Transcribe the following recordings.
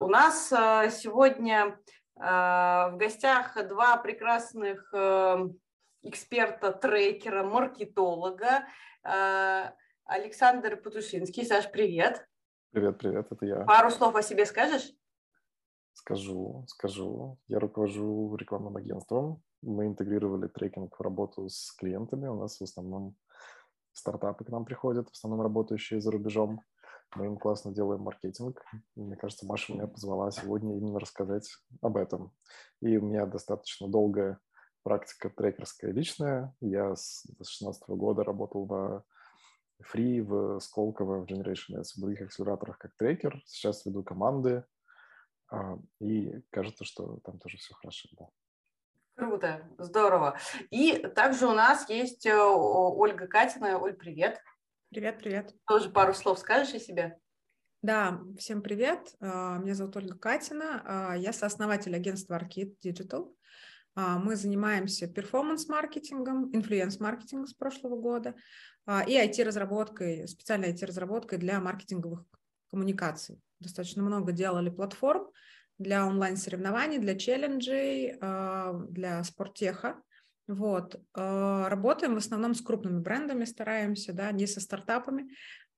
У нас э, сегодня э, в гостях два прекрасных э, эксперта-трекера, маркетолога. Александр Путушинский. Саш, привет. Привет, привет, это я. Пару слов о себе скажешь? Скажу, скажу. Я руковожу рекламным агентством. Мы интегрировали трекинг в работу с клиентами. У нас в основном стартапы к нам приходят, в основном работающие за рубежом. Мы им классно делаем маркетинг. Мне кажется, Маша меня позвала сегодня именно рассказать об этом. И у меня достаточно долгая практика трекерская личная. Я с 2016 года работал на Free, в Сколково, в Generation S, в других акселераторах как трекер. Сейчас веду команды. А, и кажется, что там тоже все хорошо. Да. Круто, здорово. И также у нас есть э, Ольга Катина. Оль, привет. Привет, привет. Тоже пару слов скажешь о себе? Да, всем привет. А, меня зовут Ольга Катина. А, я сооснователь агентства Arcade Digital. А, мы занимаемся перформанс-маркетингом, инфлюенс-маркетингом с прошлого года и IT-разработкой, специальной IT-разработкой для маркетинговых коммуникаций. Достаточно много делали платформ для онлайн-соревнований, для челленджей, для спорттеха. Вот. Э, работаем в основном с крупными брендами, стараемся, да, не со стартапами.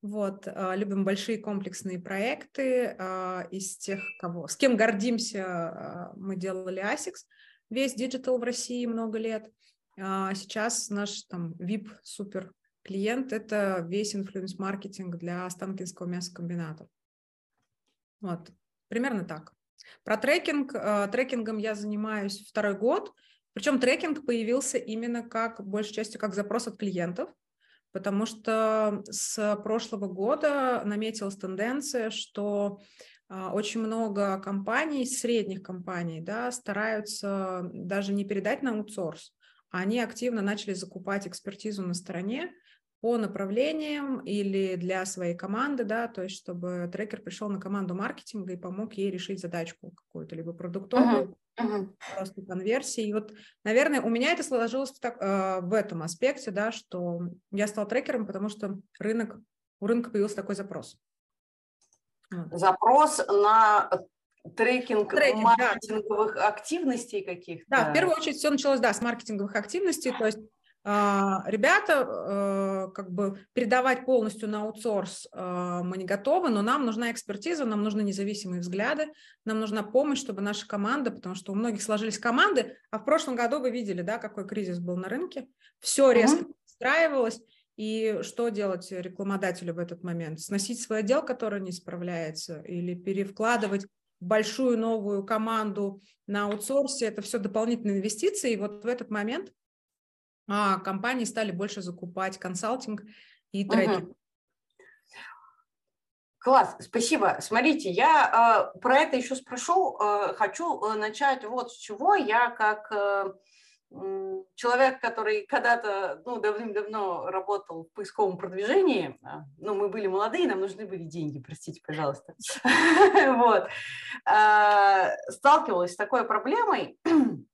Вот. Э, любим большие комплексные проекты. Э, из тех, кого, с кем гордимся, мы делали ASICS, весь digital в России много лет. Сейчас наш там VIP супер клиент – это весь influence-маркетинг для Останкинского мясокомбината. Вот, примерно так. Про трекинг. Трекингом я занимаюсь второй год – причем трекинг появился именно как, большей частью, как запрос от клиентов, потому что с прошлого года наметилась тенденция, что а, очень много компаний, средних компаний, да, стараются даже не передать на аутсорс, они активно начали закупать экспертизу на стороне, по направлениям или для своей команды, да, то есть чтобы трекер пришел на команду маркетинга и помог ей решить задачку какую-то, либо продуктовую, uh-huh. Uh-huh. просто конверсии. И вот, наверное, у меня это сложилось в, так, э, в этом аспекте, да, что я стал трекером, потому что рынок, у рынка появился такой запрос. Запрос на трекинг, трекинг маркетинговых да. активностей каких-то? Да, в первую очередь все началось, да, с маркетинговых активностей, то есть ребята, э, как бы передавать полностью на аутсорс э, мы не готовы, но нам нужна экспертиза, нам нужны независимые взгляды, нам нужна помощь, чтобы наша команда, потому что у многих сложились команды, а в прошлом году вы видели, да, какой кризис был на рынке, все резко встраивалось, и что делать рекламодателю в этот момент? Сносить свой отдел, который не справляется, или перевкладывать большую новую команду на аутсорсе, это все дополнительные инвестиции, и вот в этот момент а компании стали больше закупать консалтинг и треки. Угу. Класс, спасибо. Смотрите, я э, про это еще спрошу. Э, хочу э, начать вот с чего. Я как э, человек, который когда-то, ну, давным-давно работал в поисковом продвижении, а, ну, мы были молодые, нам нужны были деньги, простите, пожалуйста, вот, а, сталкивалась с такой проблемой,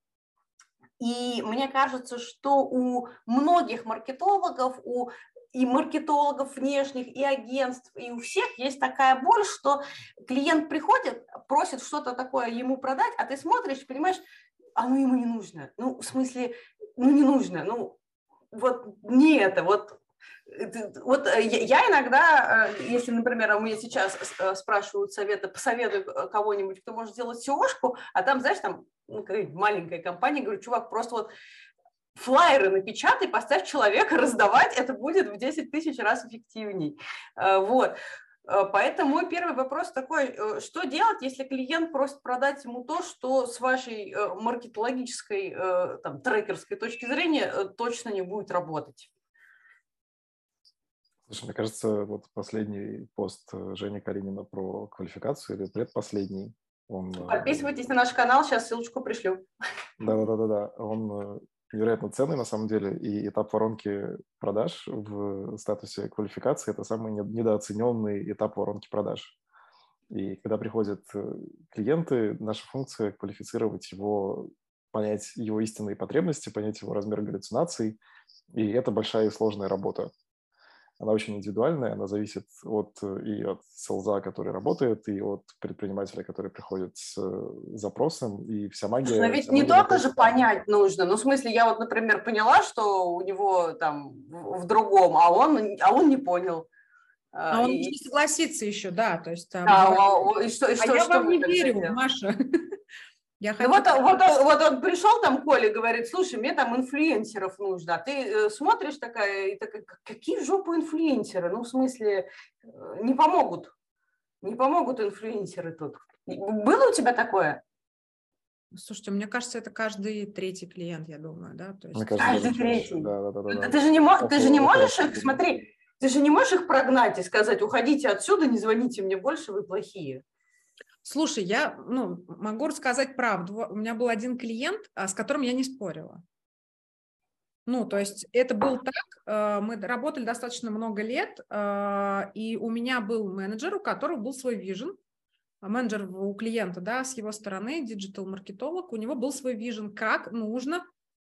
и мне кажется, что у многих маркетологов, у и маркетологов внешних, и агентств, и у всех есть такая боль, что клиент приходит, просит что-то такое ему продать, а ты смотришь, понимаешь, а ну ему не нужно. Ну, в смысле, ну не нужно, ну вот не это, вот вот э, я иногда, э, если, например, у меня сейчас э, спрашивают совета, посоветуй кого-нибудь, кто может сделать SEOшку, а там, знаешь, там ну, маленькая компания, говорю, чувак, просто вот флайеры напечатай, поставь человека раздавать, это будет в 10 тысяч раз эффективней. Вот. Поэтому мой первый вопрос такой, что делать, если клиент просит продать ему то, что с вашей маркетологической, там, трекерской точки зрения точно не будет работать? Слушай, мне кажется, вот последний пост э, Жени Каринина про квалификацию или предпоследний, он... Э, Подписывайтесь на наш канал, сейчас ссылочку пришлю. Да-да-да-да, он э, невероятно ценный на самом деле, и этап воронки продаж в статусе квалификации – это самый недооцененный этап воронки продаж. И когда приходят клиенты, наша функция – квалифицировать его, понять его истинные потребности, понять его размер галлюцинаций, и это большая и сложная работа. Она очень индивидуальная, она зависит от и от селза, который работает, и от предпринимателя, который приходит с э, запросом, и вся магия... Но ведь не только же понять нужно, ну, в смысле, я вот, например, поняла, что у него там в другом, а он, а он не понял. А он и... не согласится еще, да, то есть... Там, да, да. И что, и а что, я что вам не верю, Маша. Я ну, вот, вот, вот он пришел там, Коля, говорит, слушай, мне там инфлюенсеров нужно. А ты э, смотришь такая, и такая, какие в жопу инфлюенсеры? Ну, в смысле, э, не помогут. Не помогут инфлюенсеры тут. Было у тебя такое? Слушайте, мне кажется, это каждый третий клиент, я думаю, да? То есть... Каждый третий. Да, да, да, да. Ты, же не, ты же не можешь их, смотри, ты же не можешь их прогнать и сказать, уходите отсюда, не звоните мне больше, вы плохие. Слушай, я ну, могу рассказать правду. У меня был один клиент, а, с которым я не спорила. Ну, то есть это был так, э, мы работали достаточно много лет, э, и у меня был менеджер, у которого был свой вижен, менеджер у клиента, да, с его стороны, диджитал-маркетолог, у него был свой вижен, как нужно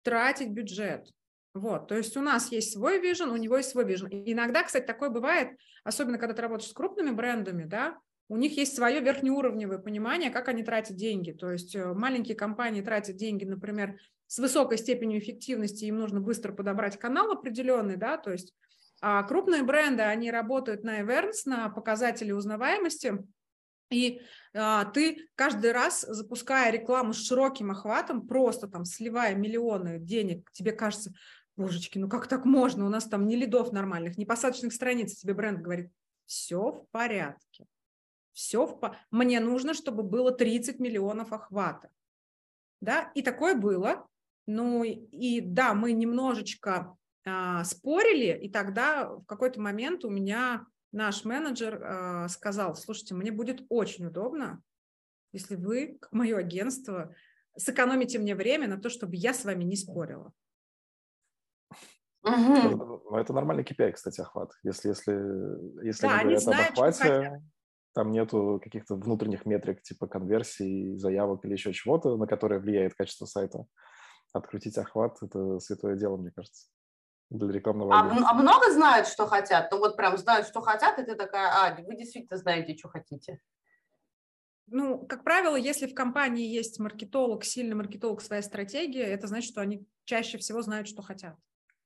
тратить бюджет. Вот, то есть у нас есть свой вижен, у него есть свой вижен. Иногда, кстати, такое бывает, особенно когда ты работаешь с крупными брендами, да, у них есть свое верхнеуровневое понимание, как они тратят деньги. То есть э, маленькие компании тратят деньги, например, с высокой степенью эффективности, им нужно быстро подобрать канал определенный, да, то есть а крупные бренды, они работают на Awareness, на показатели узнаваемости, и а, ты каждый раз, запуская рекламу с широким охватом, просто там сливая миллионы денег, тебе кажется, божечки, ну как так можно, у нас там ни лидов нормальных, ни посадочных страниц, тебе бренд говорит, все в порядке все в... Мне нужно, чтобы было 30 миллионов охвата. Да, и такое было. Ну и да, мы немножечко а, спорили, и тогда в какой-то момент у меня наш менеджер а, сказал, слушайте, мне будет очень удобно, если вы, как мое агентство, сэкономите мне время на то, чтобы я с вами не спорила. Угу. Это нормальный KPI, кстати, охват. Если, если, если да, они, они знают, об охвате, там нету каких-то внутренних метрик типа конверсий, заявок или еще чего-то, на которые влияет качество сайта. Открутить охват – это святое дело, мне кажется, для рекламного а, а много знают, что хотят? Ну вот прям знают, что хотят, и ты такая, а, вы действительно знаете, что хотите. Ну, как правило, если в компании есть маркетолог, сильный маркетолог, своя стратегия, это значит, что они чаще всего знают, что хотят.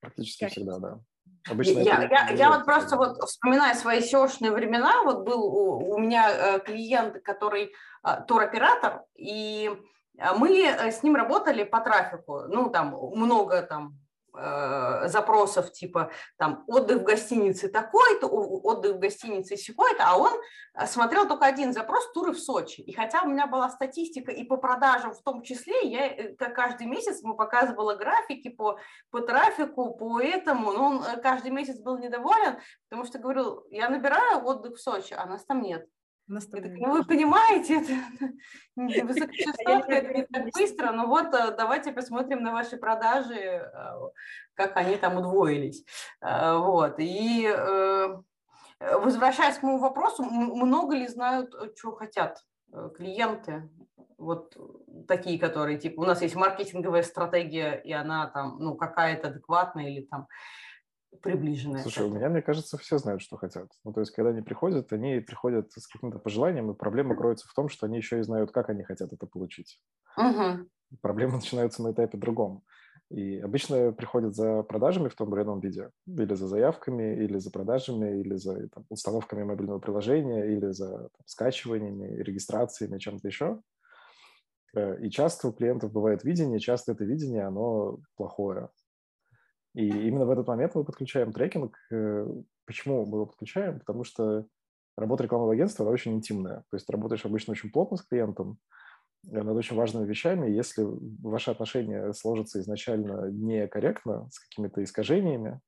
Практически чаще всегда, да. Обычно я, я, я вот просто вот вспоминаю свои seo времена, вот был у, у меня э, клиент, который э, туроператор, и э, мы с ним работали по трафику, ну там много там Э, запросов типа там отдых в гостинице такой-то, отдых в гостинице секой-то, а он э, смотрел только один запрос туры в Сочи. И хотя у меня была статистика и по продажам в том числе, я э, каждый месяц ему показывала графики по, по трафику, по этому, но он каждый месяц был недоволен, потому что говорил, я набираю отдых в Сочи, а нас там нет. Так, ну, вы понимаете, это это не так быстро, но вот э, давайте посмотрим на ваши продажи, э, как они там удвоились. Э, вот. И возвращаясь к моему вопросу, много ли знают, что хотят клиенты? Вот такие, которые, типа, у нас есть маркетинговая стратегия, и она там, ну, какая-то адекватная или там приближенная. Слушай, у меня, мне кажется, все знают, что хотят. Ну, то есть, когда они приходят, они приходят с каким-то пожеланием, и проблема кроется в том, что они еще и знают, как они хотят это получить. Угу. Проблемы начинаются на этапе другом. И обычно приходят за продажами в том или ином виде, или за заявками, или за продажами, или за там, установками мобильного приложения, или за там, скачиваниями, регистрациями, чем-то еще. Э, и часто у клиентов бывает видение, часто это видение, оно плохое. И именно в этот момент мы подключаем трекинг. Э, почему мы его подключаем? Потому что работа рекламного агентства, она очень интимная. То есть ты работаешь обычно очень плотно с клиентом э, над очень важными вещами. Если ваши отношения сложатся изначально некорректно, с какими-то искажениями,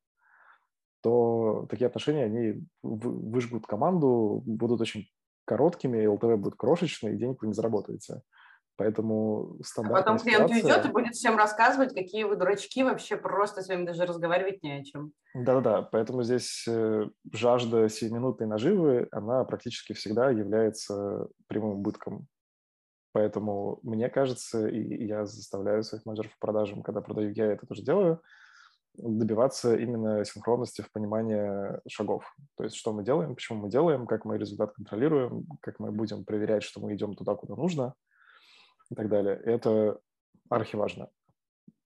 то такие отношения, они выжгут команду, будут очень короткими, ЛТВ будет крошечный, и денег вы не заработаете. Поэтому стандартная а потом клиент ситуация... уйдет и будет всем рассказывать, какие вы дурачки, вообще просто с вами даже разговаривать не о чем. Да-да-да, поэтому здесь э, жажда сиюминутной наживы, она практически всегда является прямым убытком. Поэтому мне кажется, и я заставляю своих менеджеров по продажам, когда продаю я это тоже делаю, добиваться именно синхронности в понимании шагов. То есть, что мы делаем, почему мы делаем, как мы результат контролируем, как мы будем проверять, что мы идем туда, куда нужно и так далее. Это архиважно.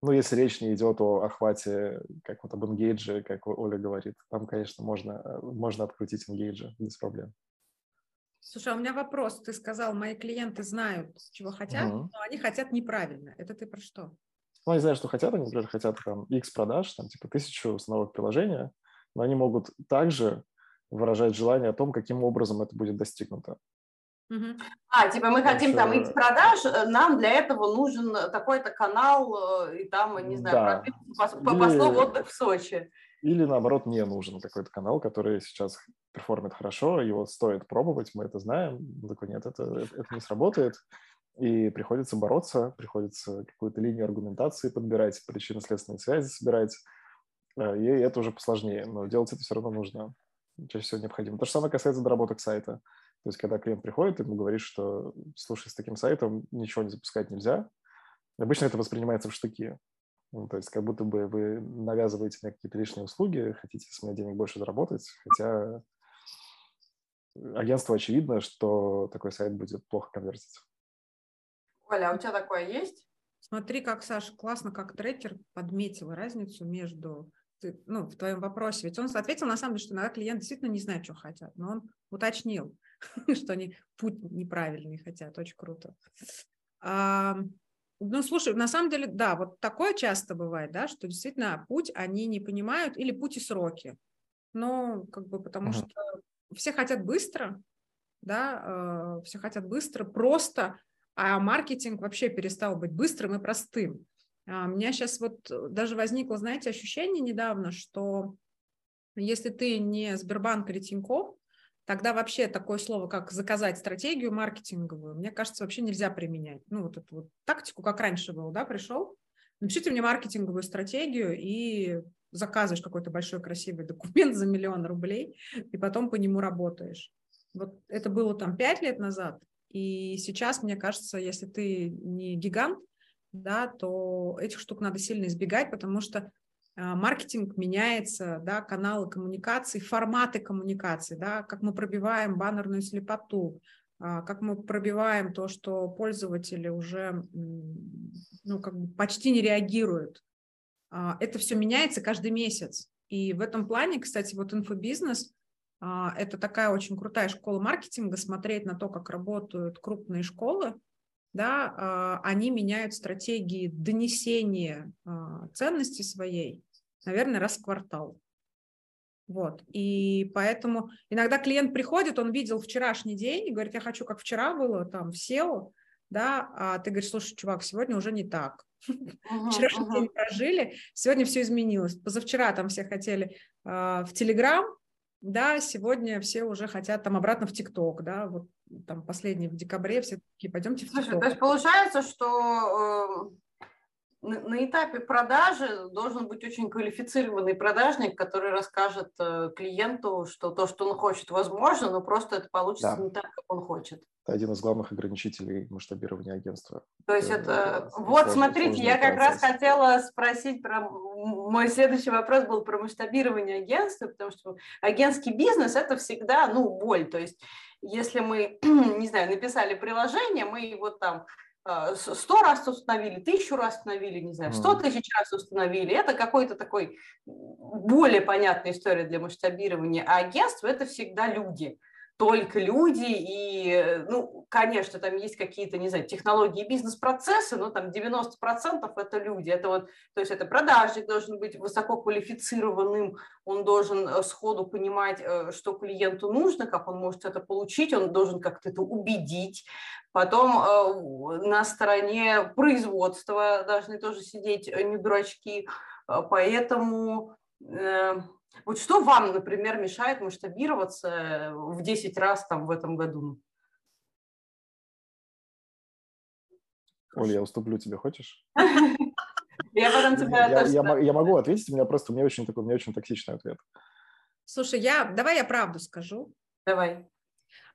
Ну, если речь не идет о охвате, как вот об энгейдже, как Оля говорит, там, конечно, можно, э, можно открутить энгейджи без проблем. Слушай, а у меня вопрос. Ты сказал, мои клиенты знают, чего хотят, угу. но они хотят неправильно. Это ты про что? Ну, они знают, что хотят. Они, например, хотят там X продаж, там типа тысячу установок приложения, но они могут также выражать желание о том, каким образом это будет достигнуто. Угу. А, типа мы хотим там X продаж, э, нам для этого нужен такой-то канал, э, и там, не знаю, да. по, по, по слову отдых в Сочи. Или наоборот, не нужен какой-то канал, который сейчас перформит хорошо, его стоит пробовать, мы это знаем. Такой, нет, это, это не сработает. И приходится бороться, приходится какую-то линию аргументации подбирать, причинно-следственные связи собирать. Э, и это уже посложнее, но делать это все равно нужно. Чаще всего необходимо. То же самое касается доработок сайта. То есть, когда клиент приходит, ему говоришь, что, слушай, с таким сайтом ничего не запускать нельзя, обычно это воспринимается в штыки. Ну, то есть, как будто бы вы навязываете мне какие-то лишние услуги, хотите с меня денег больше заработать, хотя агентству очевидно, что такой сайт будет плохо конвертить. Оля, а у тебя такое есть? Смотри, как, Саша, классно, как трекер подметил разницу между ну, в твоем вопросе. Ведь он ответил, на самом деле, что иногда клиент действительно не знает, что хотят, но он уточнил, что они путь неправильный хотят. Очень круто. А, ну, слушай, на самом деле, да, вот такое часто бывает, да, что действительно путь они не понимают или путь и сроки. Ну, как бы потому uh-huh. что все хотят быстро, да, э, все хотят быстро, просто, а маркетинг вообще перестал быть быстрым и простым. А у меня сейчас вот даже возникло, знаете, ощущение недавно, что если ты не Сбербанк или Тинькофф, тогда вообще такое слово, как заказать стратегию маркетинговую, мне кажется, вообще нельзя применять. Ну, вот эту вот тактику, как раньше было, да, пришел, напишите мне маркетинговую стратегию и заказываешь какой-то большой красивый документ за миллион рублей, и потом по нему работаешь. Вот это было там пять лет назад, и сейчас, мне кажется, если ты не гигант, да, то этих штук надо сильно избегать, потому что маркетинг меняется, да, каналы коммуникации, форматы коммуникации, да, как мы пробиваем баннерную слепоту, а, как мы пробиваем то, что пользователи уже ну, как бы почти не реагируют а, это все меняется каждый месяц. И в этом плане, кстати, вот инфобизнес а, – это такая очень крутая школа маркетинга, смотреть на то, как работают крупные школы, да, а, они меняют стратегии донесения ценности своей, наверное, раз в квартал. Вот. И поэтому иногда клиент приходит, он видел вчерашний день и говорит, я хочу, как вчера было, там, в SEO, да, а ты говоришь, слушай, чувак, сегодня уже не так. Uh-huh, Вчерашний uh-huh. день прожили, сегодня все изменилось. Позавчера там все хотели э, в Телеграм, да, сегодня все уже хотят там обратно в ТикТок, да, вот там последний в декабре все такие, пойдемте в ТикТок. то есть получается, что э, на этапе продажи должен быть очень квалифицированный продажник, который расскажет э, клиенту, что то, что он хочет, возможно, но просто это получится да. не так, как он хочет. Это один из главных ограничителей масштабирования агентства. То есть это, это вот сложный, смотрите, я как процесс. раз хотела спросить про мой следующий вопрос был про масштабирование агентства, потому что агентский бизнес это всегда ну боль, то есть если мы не знаю написали приложение, мы вот там Э, сто раз установили, тысячу раз установили, не знаю, сто тысяч раз установили. Это какой-то такой более понятная история для масштабирования. А агентство – это всегда люди только люди, и, ну, конечно, там есть какие-то, не знаю, технологии бизнес-процессы, но там 90% это люди. Это вот, то есть это продажник должен быть высококвалифицированным, он должен э, сходу понимать, э, что клиенту нужно, как он может это получить, он должен как-то это убедить. Потом э, на стороне производства должны тоже сидеть не дурачки, поэтому вот что вам, например, мешает масштабироваться в 10 раз там в этом году? Оля, я уступлю тебе, хочешь? Я потом тебя я, я, я могу ответить, у меня просто у меня очень такой, у меня очень токсичный ответ. Слушай, я, давай я правду скажу. Давай.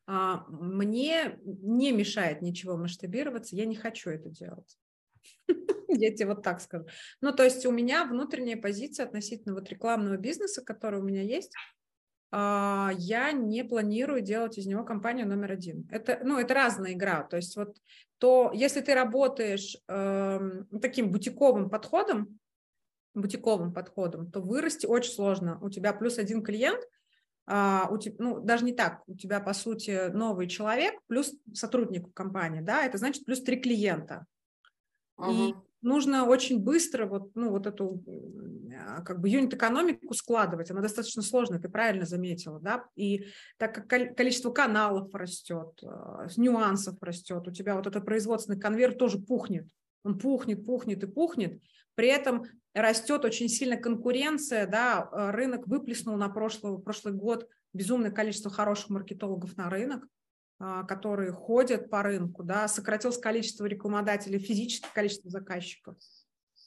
А, мне не мешает ничего масштабироваться, я не хочу это делать. Я тебе вот так скажу. Ну, то есть у меня внутренняя позиция относительно вот рекламного бизнеса, который у меня есть, а, я не планирую делать из него компанию номер один. Это, ну, это разная игра. То есть вот то, если ты работаешь э, таким бутиковым подходом, бутиковым подходом, то вырасти очень сложно. У тебя плюс один клиент, а, у тебя, ну, даже не так, у тебя, по сути, новый человек плюс сотрудник компании, да, это значит плюс три клиента. И нужно очень быстро вот, ну, вот эту а, как бы юнит-экономику складывать. Она достаточно сложная, ты правильно заметила, да, и так как количество каналов растет, а, нюансов растет, у тебя вот этот производственный конвейер тоже пухнет, он пухнет, пухнет и пухнет, при этом растет очень сильно конкуренция, да, рынок выплеснул на прошлый, прошлый год безумное количество хороших маркетологов на рынок, которые ходят по рынку, да, сократилось количество рекламодателей, физическое количество заказчиков.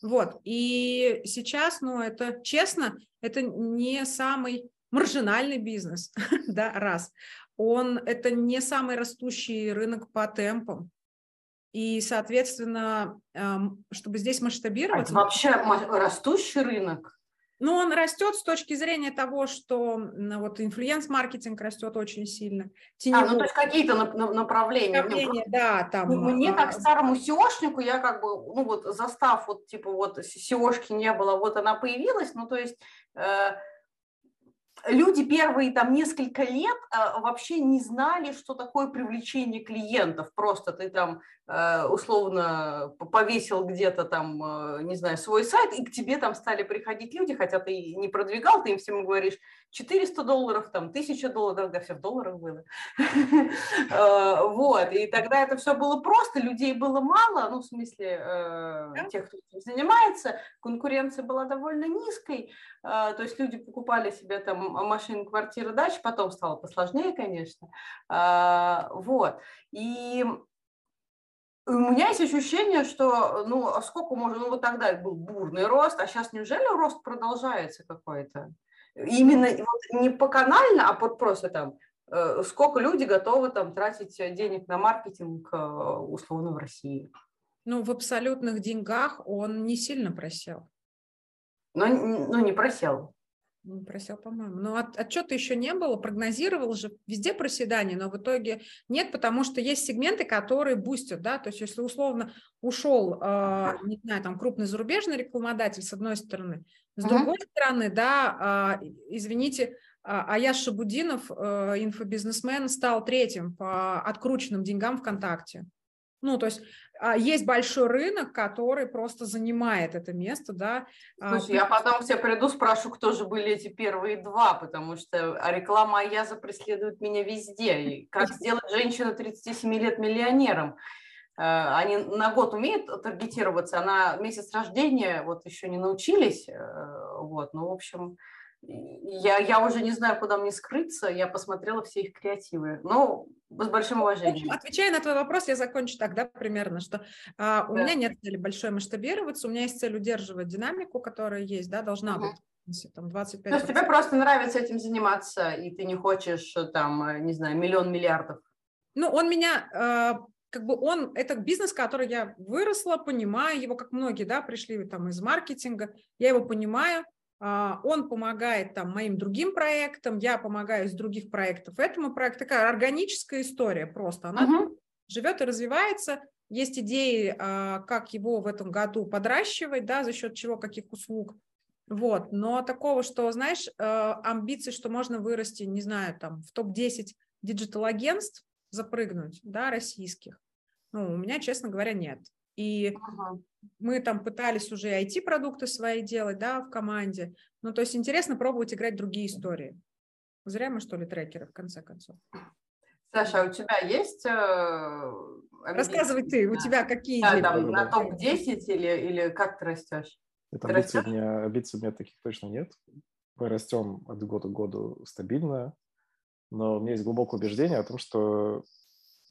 Вот, и сейчас, ну, это честно, это не самый маржинальный бизнес, да, раз. Он, это не самый растущий рынок по темпам. И, соответственно, чтобы здесь масштабироваться... Это вообще растущий рынок? Ну, он растет с точки зрения того, что вот инфлюенс-маркетинг растет очень сильно. Теневой. А, ну то есть какие-то направления. Направления, да, там. Ну, мне как старому SEOшнику, я как бы, ну вот застав вот типа вот SEOшки не было, вот она появилась, ну то есть э, люди первые там несколько лет э, вообще не знали, что такое привлечение клиентов. Просто ты там э, условно повесил где-то там, э, не знаю, свой сайт, и к тебе там стали приходить люди, хотя ты не продвигал, ты им всем говоришь 400 долларов, там 1000 долларов, да, все в долларах было. Вот, и тогда это все было просто, людей было мало, ну, в смысле, тех, кто этим занимается, конкуренция была довольно низкой, то есть люди покупали себе там машины, квартиры, дачи, потом стало посложнее, конечно. А, вот. И у меня есть ощущение, что, ну, а сколько можно, ну, вот тогда был бурный рост, а сейчас неужели рост продолжается какой-то? Именно вот не по канально, а под просто там, э, сколько люди готовы там тратить денег на маркетинг э, условно в России? Ну, в абсолютных деньгах он не сильно просел. Но, ну, не просел. Просел, по-моему. Но от, отчета еще не было, прогнозировал же везде проседание, но в итоге нет, потому что есть сегменты, которые бустят, да, то есть если условно ушел, э, не знаю, там крупный зарубежный рекламодатель с одной стороны, с uh-huh. другой стороны, да, э, извините, Аяш Шабудинов, инфобизнесмен, стал третьим по открученным деньгам ВКонтакте. Ну, то есть а, есть большой рынок, который просто занимает это место, да. А, Слушай, я потом к тебе приду, спрошу, кто же были эти первые два, потому что реклама Аяза преследует меня везде. И как сделать женщину 37 лет миллионером? Э, они на год умеют таргетироваться, а на месяц рождения вот еще не научились. Э, вот, ну, в общем, я, я уже не знаю, куда мне скрыться. Я посмотрела все их креативы. Ну, с большим уважением. Отвечая на твой вопрос, я закончу тогда примерно, что а, у да. меня нет цели большой масштабироваться, у меня есть цель удерживать динамику, которая есть, да, должна угу. быть там 25%. То есть тебе просто нравится этим заниматься, и ты не хочешь там, не знаю, миллион миллиардов? Ну, он меня, э, как бы он, это бизнес, который я выросла, понимаю его, как многие, да, пришли там из маркетинга, я его понимаю, он помогает там моим другим проектам, я помогаю из других проектов этому проекту. Такая органическая история просто. Она uh-huh. живет и развивается. Есть идеи, а, как его в этом году подращивать, да, за счет чего, каких услуг. Вот, но такого, что, знаешь, а, амбиции, что можно вырасти, не знаю, там, в топ-10 digital-агентств запрыгнуть, да, российских, ну, у меня, честно говоря, нет. И ага. Мы там пытались уже IT-продукты свои делать, да, в команде. Ну, то есть интересно пробовать играть другие истории. Зря мы, что ли, трекеры, в конце концов. Саша, а у тебя есть... Э, Рассказывай ты, у тебя какие да, идеи? Там, на топ-10 или, или как ты растешь? Это амбиций, у меня, амбиций у меня таких точно нет. Мы растем от года к году стабильно, но у меня есть глубокое убеждение о том, что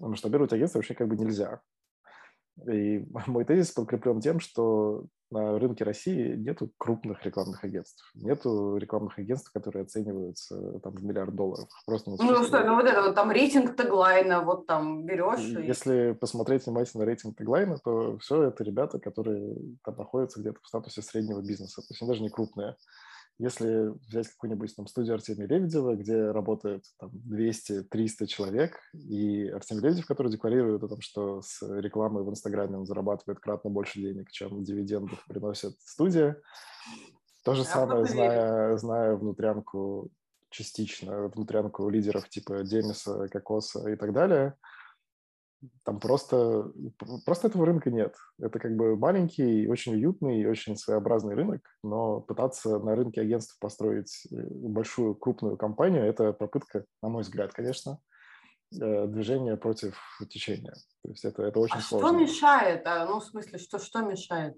масштабировать агентство вообще как бы нельзя. И мой тезис подкреплен тем, что на рынке России нету крупных рекламных агентств. Нету рекламных агентств, которые оцениваются там в миллиард долларов. Просто ну что, ну вот это вот там рейтинг теглайна, вот там берешь. Если и... посмотреть внимательно рейтинг теглайна, то все это ребята, которые там находятся где-то в статусе среднего бизнеса. То есть они даже не крупные. Если взять какую-нибудь там студию Артемия Лебедева, где работает там 200-300 человек, и Артемий Лебедев, который декларирует о том, что с рекламой в Инстаграме он зарабатывает кратно больше денег, чем дивидендов приносит студия, то же самое, зная, зная внутрянку частично, внутрянку лидеров типа Демиса, Кокоса и так далее – там просто, просто этого рынка нет. Это как бы маленький, очень уютный, очень своеобразный рынок, но пытаться на рынке агентств построить э, большую, крупную компанию – это попытка, на мой взгляд, конечно, э, движение против течения. То есть это, это очень а сложно. что мешает? А, ну, в смысле, что, что мешает?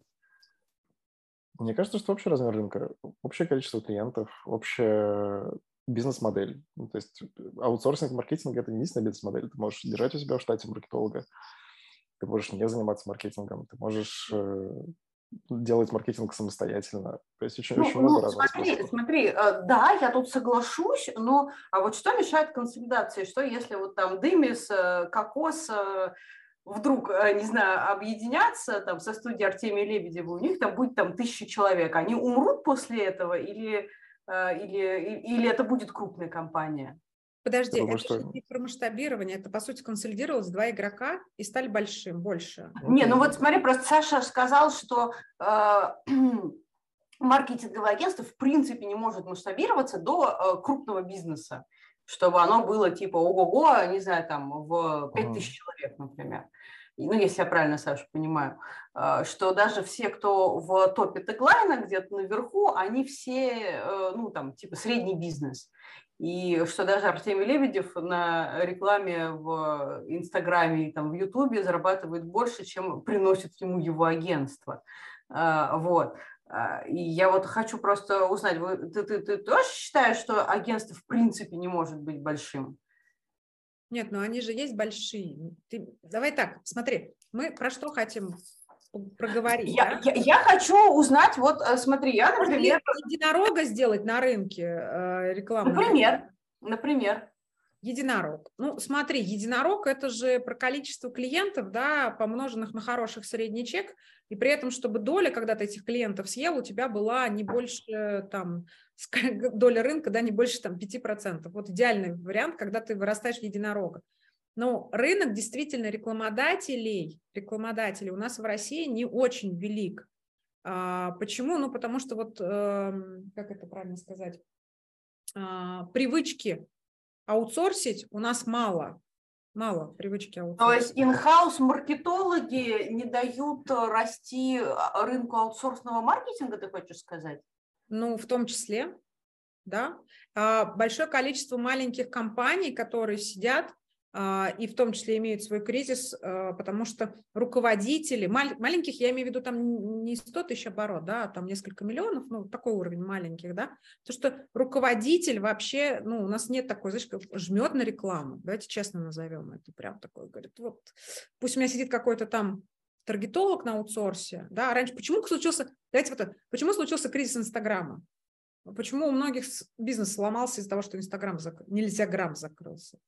Мне кажется, что общий размер рынка, общее количество клиентов, общая бизнес-модель. Ну, то есть э, аутсорсинг маркетинга – это не единственная бизнес-модель. Ты можешь держать у себя в штате маркетолога, ты можешь не заниматься маркетингом, ты можешь э, делать маркетинг самостоятельно. То есть очень, ну, очень много ну, разных смотри, способов. Смотри, э, да, я тут соглашусь, но а вот что мешает консолидации? Что если вот там Дымис, Кокос вдруг, не знаю, объединятся там со студией Артемия Лебедева, у них там будет там тысяча человек, они умрут после этого или или, или это будет крупная компания? Подожди, Потому это что... не про масштабирование, это, по сути, консолидировалось два игрока и стали большим, больше. Не, ну вот смотри, просто Саша сказал, что э, маркетинговое агентство в принципе не может масштабироваться до э, крупного бизнеса, чтобы оно было типа ого-го, не знаю, там в 5000 человек, например ну, если я правильно, Саша, понимаю, а, что даже все, кто в топе теглайна где-то наверху, они все, э, ну, там, типа средний бизнес. И что даже Артемий Лебедев на рекламе в Инстаграме и там, в Ютубе зарабатывает больше, чем приносит ему его агентство. А, вот. И я вот хочу просто узнать, ты, ты, ты тоже считаешь, что агентство в принципе не может быть большим? Нет, но они же есть большие. Ты... Давай так, смотри, мы про что хотим проговорить? Я, да? я, я хочу узнать, вот э, смотри, я, например... Единорога сделать на рынке э, рекламу. Например, например. Единорог. Ну, смотри, единорог – это же про количество клиентов, да, помноженных на хороших средний чек, и при этом, чтобы доля, когда ты этих клиентов съел, у тебя была не больше, там, доля рынка, да, не больше, там, 5%. Вот идеальный вариант, когда ты вырастаешь в единорога. Но рынок действительно рекламодателей, рекламодателей у нас в России не очень велик. А, почему? Ну, потому что вот, э, как это правильно сказать, а, привычки аутсорсить у нас мало. Мало привычки аутсорсить. То есть инхаус маркетологи не дают расти а, рынку аутсорсного маркетинга, ты хочешь сказать? Ну, в том числе, да. А, большое количество маленьких компаний, которые сидят и в том числе имеют свой кризис, а, потому что руководители, маленьких, я имею в виду там не 100 тысяч оборот, да, а там несколько миллионов, ну, такой уровень маленьких, да, то, что руководитель вообще, ну, у нас нет такой, знаешь, жмет на рекламу, давайте честно назовем это, прям такой, говорит, вот, пусть у меня сидит какой-то там таргетолог на аутсорсе, да, раньше, почему случился, давайте вот это, почему случился кризис Инстаграма? Почему у многих бизнес сломался из-за того, что Инстаграм зак... нельзя грамм закрылся?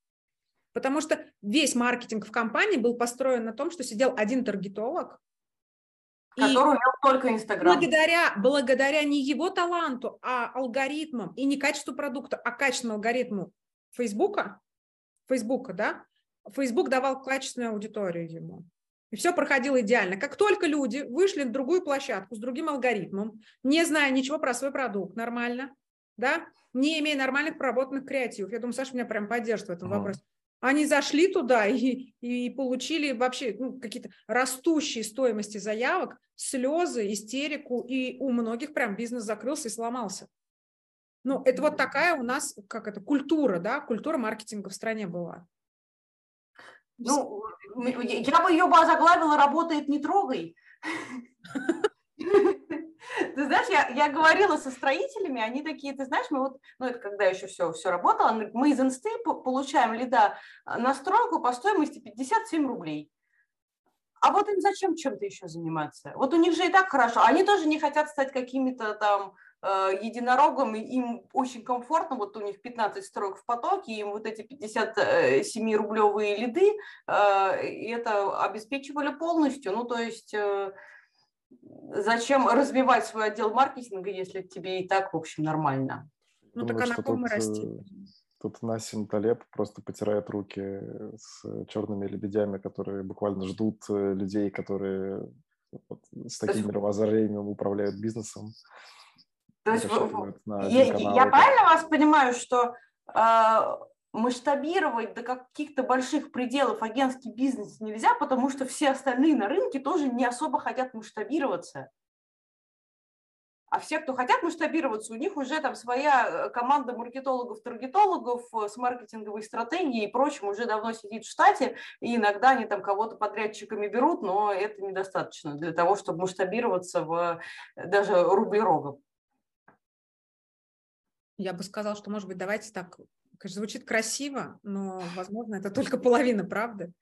Потому что весь маркетинг в компании был построен на том, что сидел один таргетолог, который имел только Инстаграм. Благодаря, благодаря не его таланту, а алгоритмам, и не качеству продукта, а качественному алгоритму Фейсбука, Фейсбука, да, Фейсбук давал качественную аудиторию ему. И все проходило идеально. Как только люди вышли на другую площадку с другим алгоритмом, не зная ничего про свой продукт нормально, да, не имея нормальных проработанных креативов, я думаю, Саша меня прям поддержит в этом ага. вопросе, они зашли туда и, и получили вообще ну, какие-то растущие стоимости заявок, слезы, истерику, и у многих прям бизнес закрылся и сломался. Ну, это вот такая у нас, как это, культура, да, культура маркетинга в стране была. Ну, я бы ее бы озаглавила «Работает, не трогай». Ты знаешь, я, я говорила со строителями, они такие, ты знаешь, мы вот, ну это когда еще все, все работало, мы из инсты получаем лида на стройку по стоимости 57 рублей. а вот им зачем чем-то еще заниматься? Вот у них же и так хорошо. Они тоже не хотят стать какими-то там э, единорогом, им очень комфортно, вот у них 15 строек в потоке, им вот эти 57-рублевые лиды, э, и это обеспечивали полностью. Ну, то есть э, зачем развивать свой отдел маркетинга, если тебе и так, в общем, нормально? Ну, Думаю, так а на ком мы растим? Тут Насим Талеб просто потирает руки с черными лебедями, которые буквально ждут э, людей, которые вот, с таким мировоззрением управляют бизнесом. То есть я, я правильно вас понимаю, что э, масштабировать до каких-то больших пределов агентский бизнес нельзя, потому что все остальные на рынке тоже не особо хотят масштабироваться. А все, кто хотят масштабироваться, у них уже там своя э, команда маркетологов, таргетологов э, с маркетинговой стратегией и прочим уже давно сидит в штате, и иногда они там кого-то подрядчиками берут, но это недостаточно для того, чтобы масштабироваться в э, даже рублерогом. Я бы сказала, что, может быть, давайте так, конечно, звучит красиво, но, возможно, это только половина правды.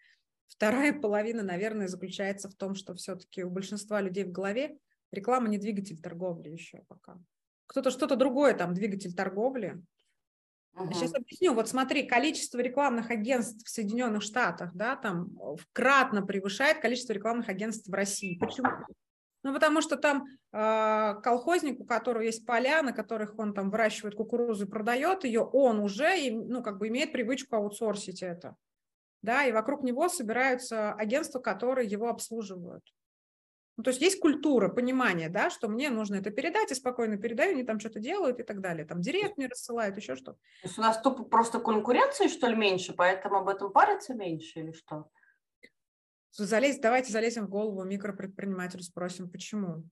Вторая половина, наверное, заключается в том, что все-таки у большинства людей в голове Реклама не двигатель торговли еще пока. Кто-то что-то другое там, двигатель торговли. Угу. Сейчас объясню. Вот смотри, количество рекламных агентств в Соединенных Штатах, да, там кратно превышает количество рекламных агентств в России. Почему? Ну, потому что там э, колхозник, у которого есть поля, на которых он там выращивает кукурузу и продает ее, он уже, ну, как бы имеет привычку аутсорсить это. Да, и вокруг него собираются агентства, которые его обслуживают. Ну, то есть есть культура, понимание, да, что мне нужно это передать, и спокойно передаю, они там что-то делают и так далее. Там директ мне рассылают, еще что. То есть у нас тупо просто конкуренции, что ли, меньше, поэтому об этом париться меньше или что? Залезь, давайте залезем в голову микропредпринимателю, спросим, почему.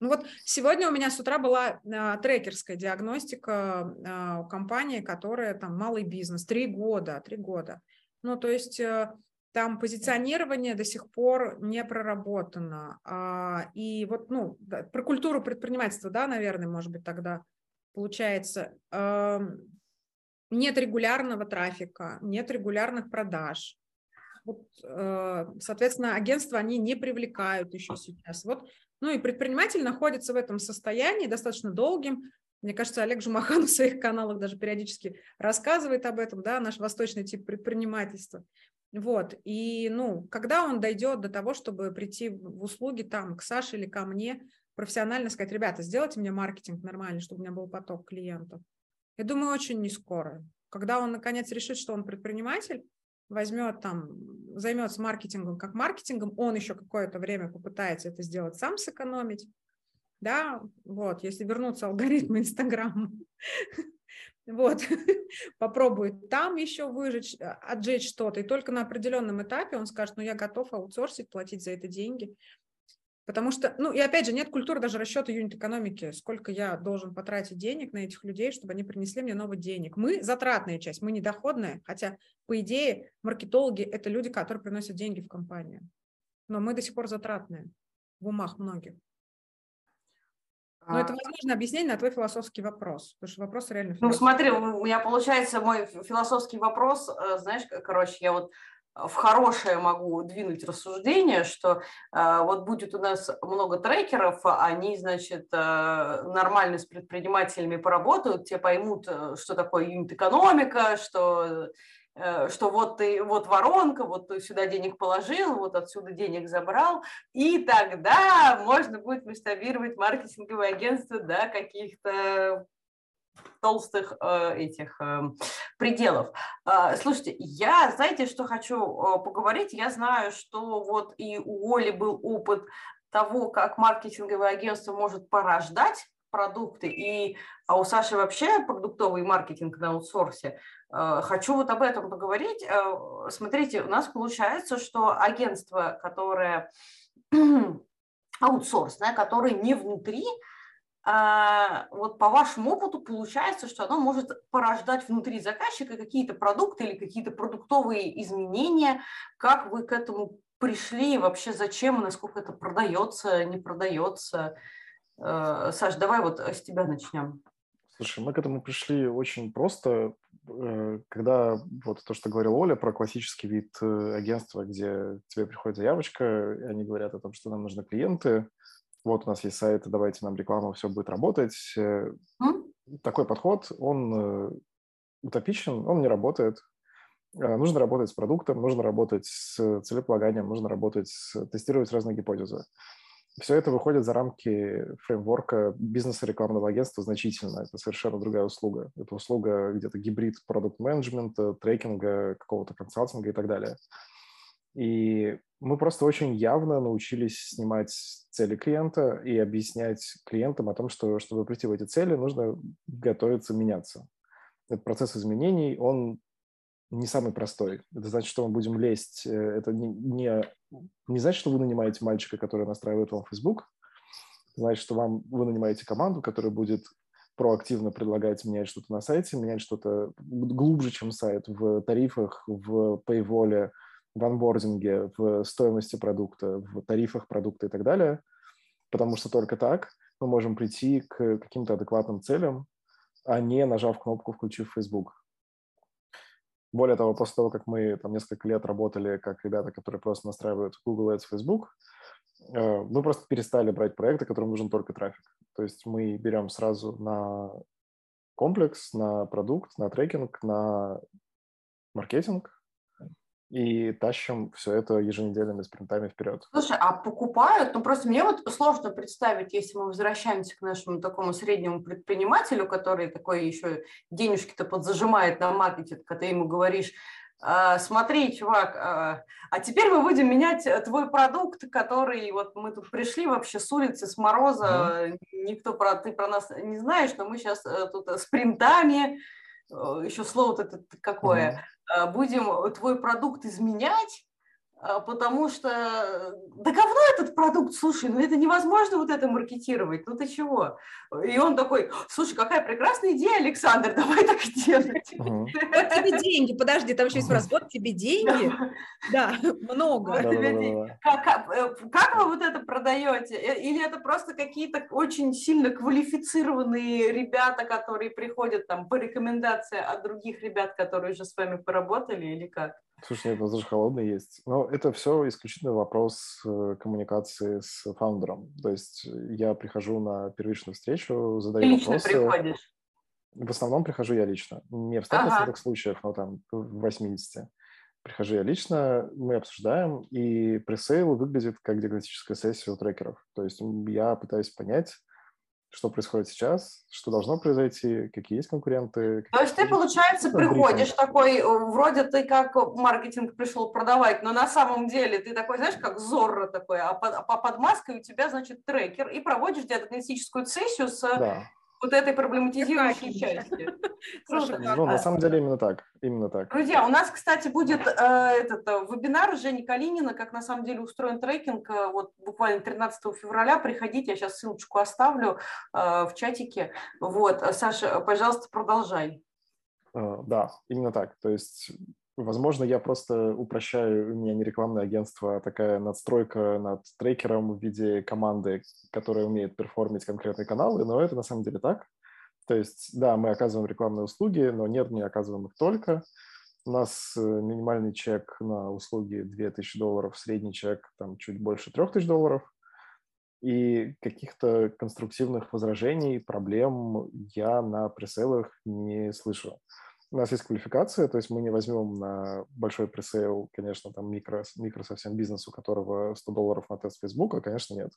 Ну вот сегодня у меня с утра была а, трекерская диагностика а, у компании, которая там малый бизнес, три года, три года. Ну то есть а, там позиционирование до сих пор не проработано. А, и вот, ну, про культуру предпринимательства, да, наверное, может быть, тогда получается, нет регулярного трафика, нет регулярных продаж. Вот, э, соответственно, агентства они не привлекают еще сейчас. Вот, ну и предприниматель находится в этом состоянии достаточно долгим. Мне кажется, Олег Жумахан в своих каналах даже периодически рассказывает об этом, да, наш восточный тип предпринимательства. Вот, и, ну, когда он дойдет до того, чтобы прийти в услуги там к Саше или ко мне, профессионально сказать, ребята, сделайте мне маркетинг нормальный, чтобы у меня был поток клиентов. Я думаю, очень не скоро. Когда он, наконец, решит, что он предприниматель, возьмет там, займется маркетингом как маркетингом, он еще какое-то время попытается это сделать сам сэкономить, да, вот, если вернуться алгоритмы Инстаграма, вот, попробует там еще выжечь, отжечь что-то, и только на определенном этапе он скажет, ну, я готов аутсорсить, платить за это деньги, потому что, ну, и опять же, нет культуры даже расчета юнит-экономики, сколько я должен потратить денег на этих людей, чтобы они принесли мне новый денег. Мы затратная часть, мы недоходная, хотя, по идее, маркетологи – это люди, которые приносят деньги в компанию, но мы до сих пор затратные в умах многих. Но это, а. возможно, объяснение на твой философский вопрос, потому что вопрос реально Ну, смотри, у меня получается мой философский вопрос, э, знаешь, короче, я вот в хорошее могу двинуть рассуждение, что э, вот будет у нас много трекеров, они, значит, э, нормально с предпринимателями поработают, те поймут, э, что такое юнит-экономика, что Э, что вот ты, вот воронка, вот ты сюда денег положил, вот отсюда денег забрал, и тогда можно будет масштабировать маркетинговое агентство до каких-то толстых э, этих э, пределов. Э, слушайте, я, знаете, что хочу э, поговорить? Я знаю, что вот и у Оли был опыт того, как маркетинговое агентство может порождать продукты, и а у Саши вообще продуктовый маркетинг на аутсорсе. Хочу вот об этом поговорить. Смотрите, у нас получается, что агентство, которое аутсорсное, которое не внутри, вот по вашему опыту получается, что оно может порождать внутри заказчика какие-то продукты или какие-то продуктовые изменения. Как вы к этому пришли, вообще зачем, насколько это продается, не продается? Э, Саш, давай вот с тебя начнем. Слушай, мы к этому пришли очень просто. э, когда вот то, что говорил Оля про классический вид э, агентства, где тебе приходит заявочка, и они говорят о том, что нам нужны клиенты, вот у нас есть сайт, давайте нам рекламу, все будет работать. Mm? Такой подход, он утопичен, он не работает. Нужно работать с продуктом, нужно работать с целеполаганием, нужно работать, с, тестировать разные гипотезы. Все это выходит за рамки фреймворка бизнеса рекламного агентства значительно. Это совершенно другая услуга. Это услуга где-то гибрид продукт-менеджмента, трекинга, какого-то консалтинга и так далее. И мы просто очень явно научились снимать цели клиента и объяснять клиентам о том, что чтобы прийти в эти цели, нужно готовиться меняться. Этот процесс изменений, он не самый простой. Это значит, что мы будем лезть. Э, это не, не, не значит, что вы нанимаете мальчика, который настраивает вам Facebook. Значит, что вам, вы нанимаете команду, которая будет проактивно предлагать менять что-то на сайте, менять что-то глубже, чем сайт, в тарифах, в пейволе, в анбординге, в стоимости продукта, в тарифах продукта и так далее. Потому что только так мы можем прийти к каким-то адекватным целям, а не нажав кнопку «Включив Facebook». Более того, после того, как мы там несколько лет работали как ребята, которые просто настраивают Google Ads, Facebook, э, мы просто перестали брать проекты, которым нужен только трафик. То есть мы берем сразу на комплекс, на продукт, на трекинг, на маркетинг, и тащим все это еженедельными спринтами вперед. Слушай, а покупают? Ну, просто мне вот сложно представить, если мы возвращаемся к нашему такому среднему предпринимателю, который такой еще денежки-то подзажимает на маркетинг, когда ты ему говоришь, «А, смотри, чувак, а, а теперь мы будем менять твой продукт, который вот мы тут пришли вообще с улицы, с мороза, mm-hmm. никто про ты про нас не знаешь, но мы сейчас э, тут спринтами, э, еще слово-то какое, mm-hmm Э, будем твой продукт изменять, потому что да говно этот продукт, слушай, ну это невозможно вот это маркетировать, ну ты чего? И он такой, слушай, какая прекрасная идея, Александр, давай так делать. Вот тебе деньги, подожди, там еще есть фраза, вот тебе деньги, да, много. Э, как вы вот это продаете? Э, или это просто какие-то очень сильно квалифицированные ребята, которые приходят там по рекомендации от других ребят, которые уже с вами поработали, или как? Слушай, нет, у нас даже холодный есть. Но это все исключительно вопрос э, коммуникации с фаундером. То есть я прихожу на первичную встречу, задаю Ты лично вопросы. приходишь? В основном прихожу я лично. Не в 100% ага. случаев, но там в 80. Прихожу я лично, мы обсуждаем, и пресейл выглядит как диагностическая сессия у трекеров. То есть я пытаюсь понять, что происходит сейчас, что должно произойти, какие есть конкуренты. То есть ты, получается, приходишь такой, э, вроде ты как маркетинг пришел продавать, но на самом деле ты такой, знаешь, как Зорро такой, а под, а под маской у тебя, значит, трекер, и проводишь диагностическую сессию с да вот этой проблематизирующей части. Ну, на самом деле именно так, именно так. Друзья, у нас, кстати, будет э, этот э, вебинар Жени Калинина, как на самом деле устроен трекинг, э, вот буквально 13 февраля, приходите, я сейчас ссылочку оставлю в чатике. Вот, Саша, пожалуйста, продолжай. Да, именно так. То есть Возможно, я просто упрощаю, у меня не рекламное агентство, а такая надстройка над трекером в виде команды, которая умеет перформить конкретные каналы, но это на самом деле так. То есть, да, мы оказываем рекламные услуги, но нет, мы оказываем их только. У нас э, минимальный чек на услуги 2000 долларов, средний чек там чуть больше 3000 долларов. И каких-то конструктивных возражений, проблем я на преселах не слышу у нас есть квалификация, то есть мы не возьмем на большой пресейл, конечно, там микро, микро совсем бизнес, у которого 100 долларов на тест Фейсбука, конечно, нет.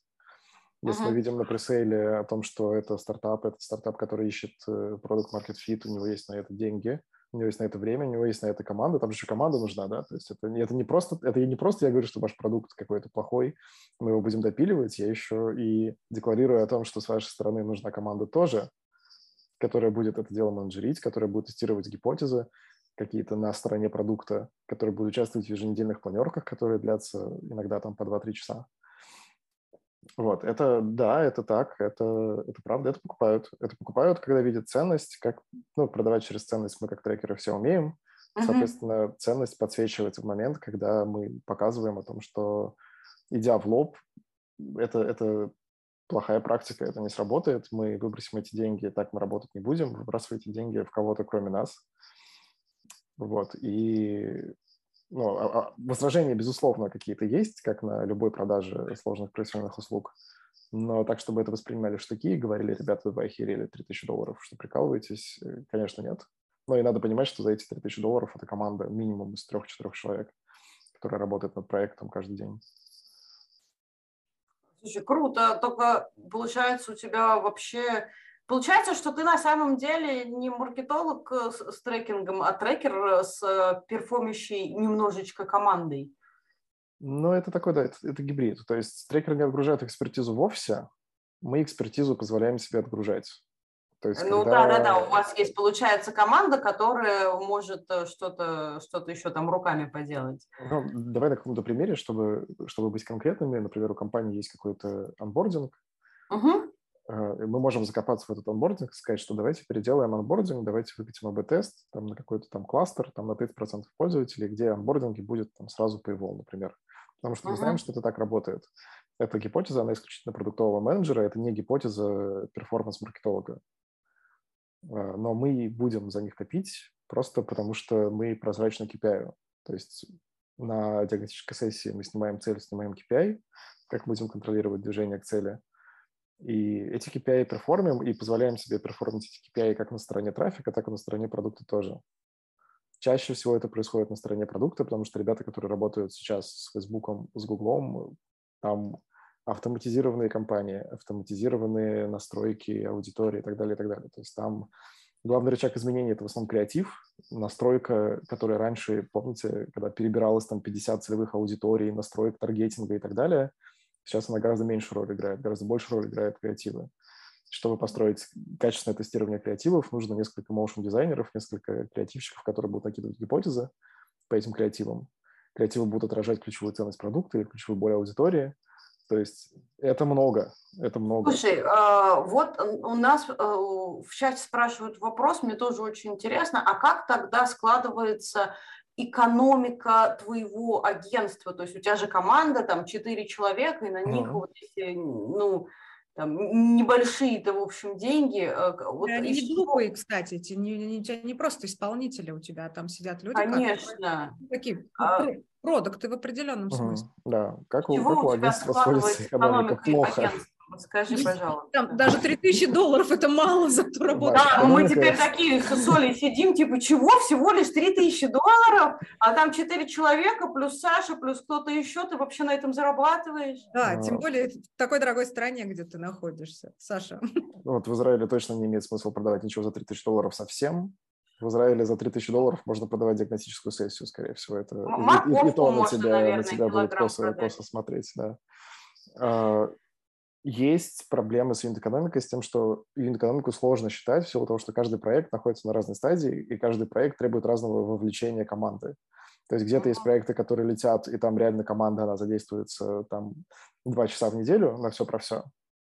Если uh-huh. мы видим на пресейле о том, что это стартап, это стартап, который ищет продукт market fit, у него есть на это деньги, у него есть на это время, у него есть на это команда, там же еще команда нужна, да, то есть это, это не просто, это не просто я говорю, что ваш продукт какой-то плохой, мы его будем допиливать, я еще и декларирую о том, что с вашей стороны нужна команда тоже, которая будет это дело менеджерить, которая будет тестировать гипотезы какие-то на стороне продукта, которые будут участвовать в еженедельных планерках, которые длятся иногда там по 2-3 часа. Вот, это, да, это так, это, это правда, это покупают. Это покупают, когда видят ценность, как, ну, продавать через ценность мы как трекеры все умеем. Соответственно, uh-huh. ценность подсвечивается в момент, когда мы показываем о том, что, идя в лоб, это, это плохая практика, это не сработает, мы выбросим эти деньги, так мы работать не будем, выбрасывайте деньги в кого-то, кроме нас. Вот, и ну, а, а, возражения, безусловно, какие-то есть, как на любой продаже сложных профессиональных услуг. Но так, чтобы это воспринимали штуки и говорили, ребята, вы охерели 3000 долларов, что прикалываетесь, э, конечно, нет. Но и надо понимать, что за эти 3000 долларов это команда минимум из трех-четырех человек, которая работает над проектом каждый день. Слушай, круто. Только получается у тебя вообще... Получается, что ты на самом деле не маркетолог э, с, с трекингом, а трекер э, с перформящей немножечко командой. Ну, это такой, да, это, это гибрид. То есть трекеры не отгружают экспертизу в офисе, мы экспертизу позволяем себе отгружать. То есть, ну когда... да, да, да, у вас есть, получается, команда, которая может э, что-то что еще там руками поделать. Ну, давай на каком-то примере, чтобы, чтобы быть конкретными. Например, у компании есть какой-то анбординг, угу. Мы можем закопаться в этот онбординг и сказать, что давайте переделаем онбординг, давайте выкатим АБ-тест там, на какой-то там кластер, там на 30% пользователей, где онбординги будет там сразу paywall, например. Потому что uh-huh. мы знаем, что это так работает. Это гипотеза, она исключительно продуктового менеджера, это не гипотеза перформанс-маркетолога. Э, но мы будем за них копить просто потому, что мы прозрачно KPI. То есть на диагностической сессии мы снимаем цель, снимаем KPI, как будем контролировать движение к цели – и эти KPI перформим и позволяем себе перформить эти KPI как на стороне трафика, так и на стороне продукта тоже. Чаще всего это происходит на стороне продукта, потому что ребята, которые работают сейчас с Facebook, с Google, там автоматизированные компании, автоматизированные настройки аудитории и так далее, и так далее. То есть там главный рычаг изменения – это в основном креатив, настройка, которая раньше, помните, когда перебиралась там 50 целевых аудиторий, настроек таргетинга и так далее – Сейчас она гораздо меньше роль играет, гораздо больше роль играет креативы. Чтобы построить качественное тестирование креативов, нужно несколько motion дизайнеров, несколько креативщиков, которые будут накидывать гипотезы по этим креативам. Креативы будут отражать ключевую ценность продукта или ключевую боль аудитории. То есть это много, это много. Слушай, а, вот у нас э, в чате спрашивают вопрос, мне тоже очень интересно, а как тогда складывается экономика твоего агентства, то есть у тебя же команда, там, четыре человека, и на них mm-hmm. вот эти, ну, там, небольшие-то, в общем, деньги. Э, вот Они не глупые, кстати, эти, не, не, не просто исполнители у тебя, там сидят люди, Конечно. Которые, такие а... продукты в определенном смысле. Да, как у, как у агентства сходится экономика плохо. Агентства? Скажи, пожалуйста. Там даже 3000 долларов это мало за ту работу. Да, мы теперь такие с Солей сидим, типа, чего? Всего лишь 3000 долларов, а там 4 человека, плюс Саша, плюс кто-то еще, ты вообще на этом зарабатываешь? Да, а... тем более в такой дорогой стране, где ты находишься, Саша. Ну вот в Израиле точно не имеет смысла продавать ничего за 3000 долларов совсем. В Израиле за 3000 долларов можно продавать диагностическую сессию, скорее всего. Это и, и, и то на тебя, наверное, на тебя будет косо, косо смотреть, да. А, есть проблемы с юнит-экономикой, с тем, что юнит-экономику сложно считать в силу того, что каждый проект находится на разной стадии, и каждый проект требует разного вовлечения команды. То есть где-то есть проекты, которые летят, и там реально команда, она задействуется там два часа в неделю на все про все.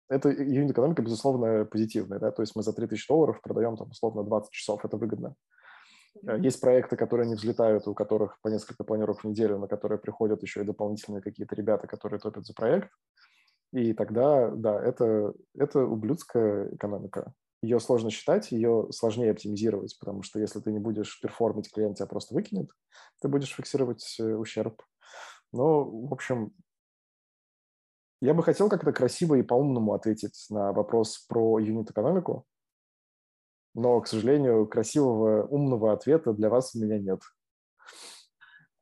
Это юнит-экономика, безусловно, позитивная. Да? То есть мы за 3000 долларов продаем там условно 20 часов, это выгодно. Есть проекты, которые не взлетают, у которых по несколько планировок в неделю, на которые приходят еще и дополнительные какие-то ребята, которые топят за проект. И тогда, да, это, это ублюдская экономика. Ее сложно считать, ее сложнее оптимизировать, потому что если ты не будешь перформить, клиент тебя просто выкинет, ты будешь фиксировать э, ущерб. Но, в общем, я бы хотел как-то красиво и по-умному ответить на вопрос про юнит-экономику, но, к сожалению, красивого, умного ответа для вас у меня нет.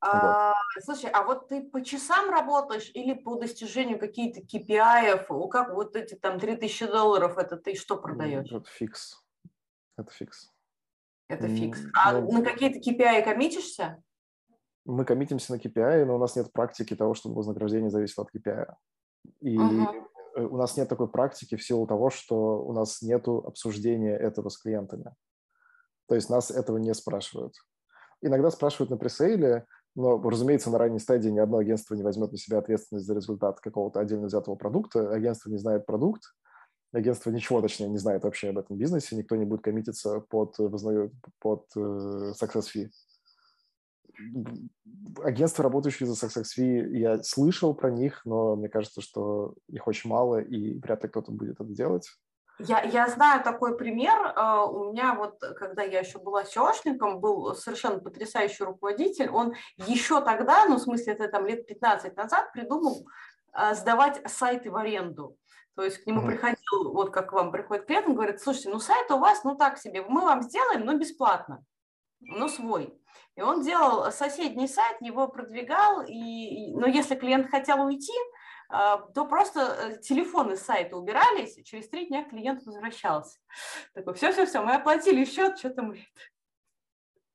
А, слушай, а вот ты по часам работаешь или по достижению каких-то KPI? Как вот эти там 3000 долларов, это ты что продаешь? Это фикс. Это фикс. Это фикс. А ну, на какие-то KPI коммитишься? Мы коммитимся на KPI, но у нас нет практики того, чтобы вознаграждение зависело от KPI. И uh у нас нет такой практики в силу того, что у нас нет обсуждения этого с клиентами. То есть нас этого не спрашивают. Иногда спрашивают на пресейле, но, разумеется, на ранней стадии ни одно агентство не возьмет на себя ответственность за результат какого-то отдельно взятого продукта. Агентство не знает продукт, агентство ничего, точнее, не знает вообще об этом бизнесе, никто не будет коммититься под, под uh, success fee. Агентства, работающие за success fee, я слышал про них, но мне кажется, что их очень мало, и вряд ли кто-то будет это делать. Я, я знаю такой пример. Э, у меня вот, когда я еще была SEOшником, был совершенно потрясающий руководитель. Он еще тогда, ну, в смысле, это там лет 15 назад, придумал э, сдавать сайты в аренду. То есть к нему mm-hmm. приходил, вот как к вам приходит клиент, он говорит, слушайте, ну сайт у вас, ну так себе, мы вам сделаем, но бесплатно, но свой. И он делал соседний сайт, его продвигал, и, но если клиент хотел уйти, а, то просто э, телефоны с сайта убирались, через три дня клиент возвращался. Такой, все-все-все, мы оплатили счет, что-то мы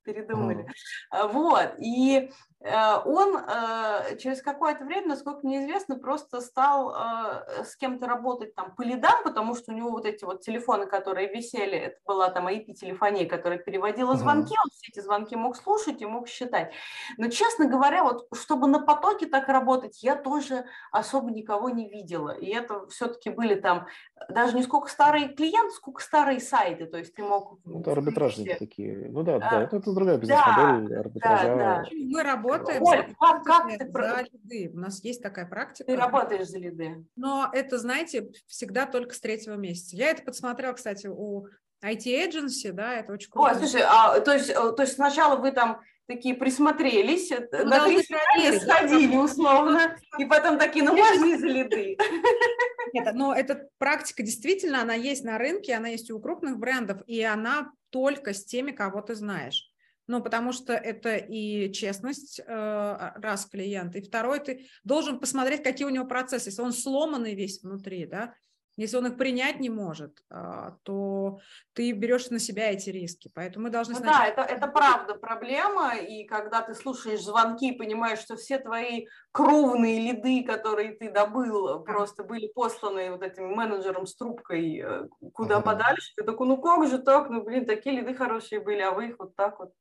передумали. Mm. Вот, и он э, через какое-то время, насколько мне известно, просто стал э, с кем-то работать там по лидам, потому что у него вот эти вот телефоны, которые висели, это была там IP-телефония, которая переводила звонки, он все эти звонки мог слушать и мог считать. Но, честно говоря, вот чтобы на потоке так работать, я тоже особо никого не видела. И это все-таки были там даже не сколько старые клиенты, сколько старые сайты, то есть ты мог... Ну, это арбитражники такие. Ну да, а, да, это, это другая бизнес-модель да, арбитража. Да, да. Мы работаем работаем Оль, как, как ты... за лиды. У нас есть такая практика. Ты работаешь за лиды. Но это, знаете, всегда только с третьего месяца. Я это подсмотрела, кстати, у IT-agency, да, это очень круто. Ой, слушай, а, то, есть, э, то есть сначала вы там такие присмотрелись, э, ну, на три сходили условно, и потом такие, ну можно и за лиды. Нет, но эта практика действительно, она есть на рынке, она есть у крупных брендов, и она только с теми, кого ты знаешь. Ну, потому что это и честность, э, раз клиент, и второй, ты должен посмотреть, какие у него процессы. Если он сломанный весь внутри, да, если он их принять не может, а, то ты берешь на себя эти риски. Поэтому мы должны... Ну, да, это, это правда проблема. И когда ты слушаешь звонки и понимаешь, что все твои кровные лиды, которые ты добыл, просто были посланы вот этим менеджером с трубкой э, куда подальше, ты такой, ну как же так? Ну, блин, такие лиды хорошие были, а вы их вот так вот.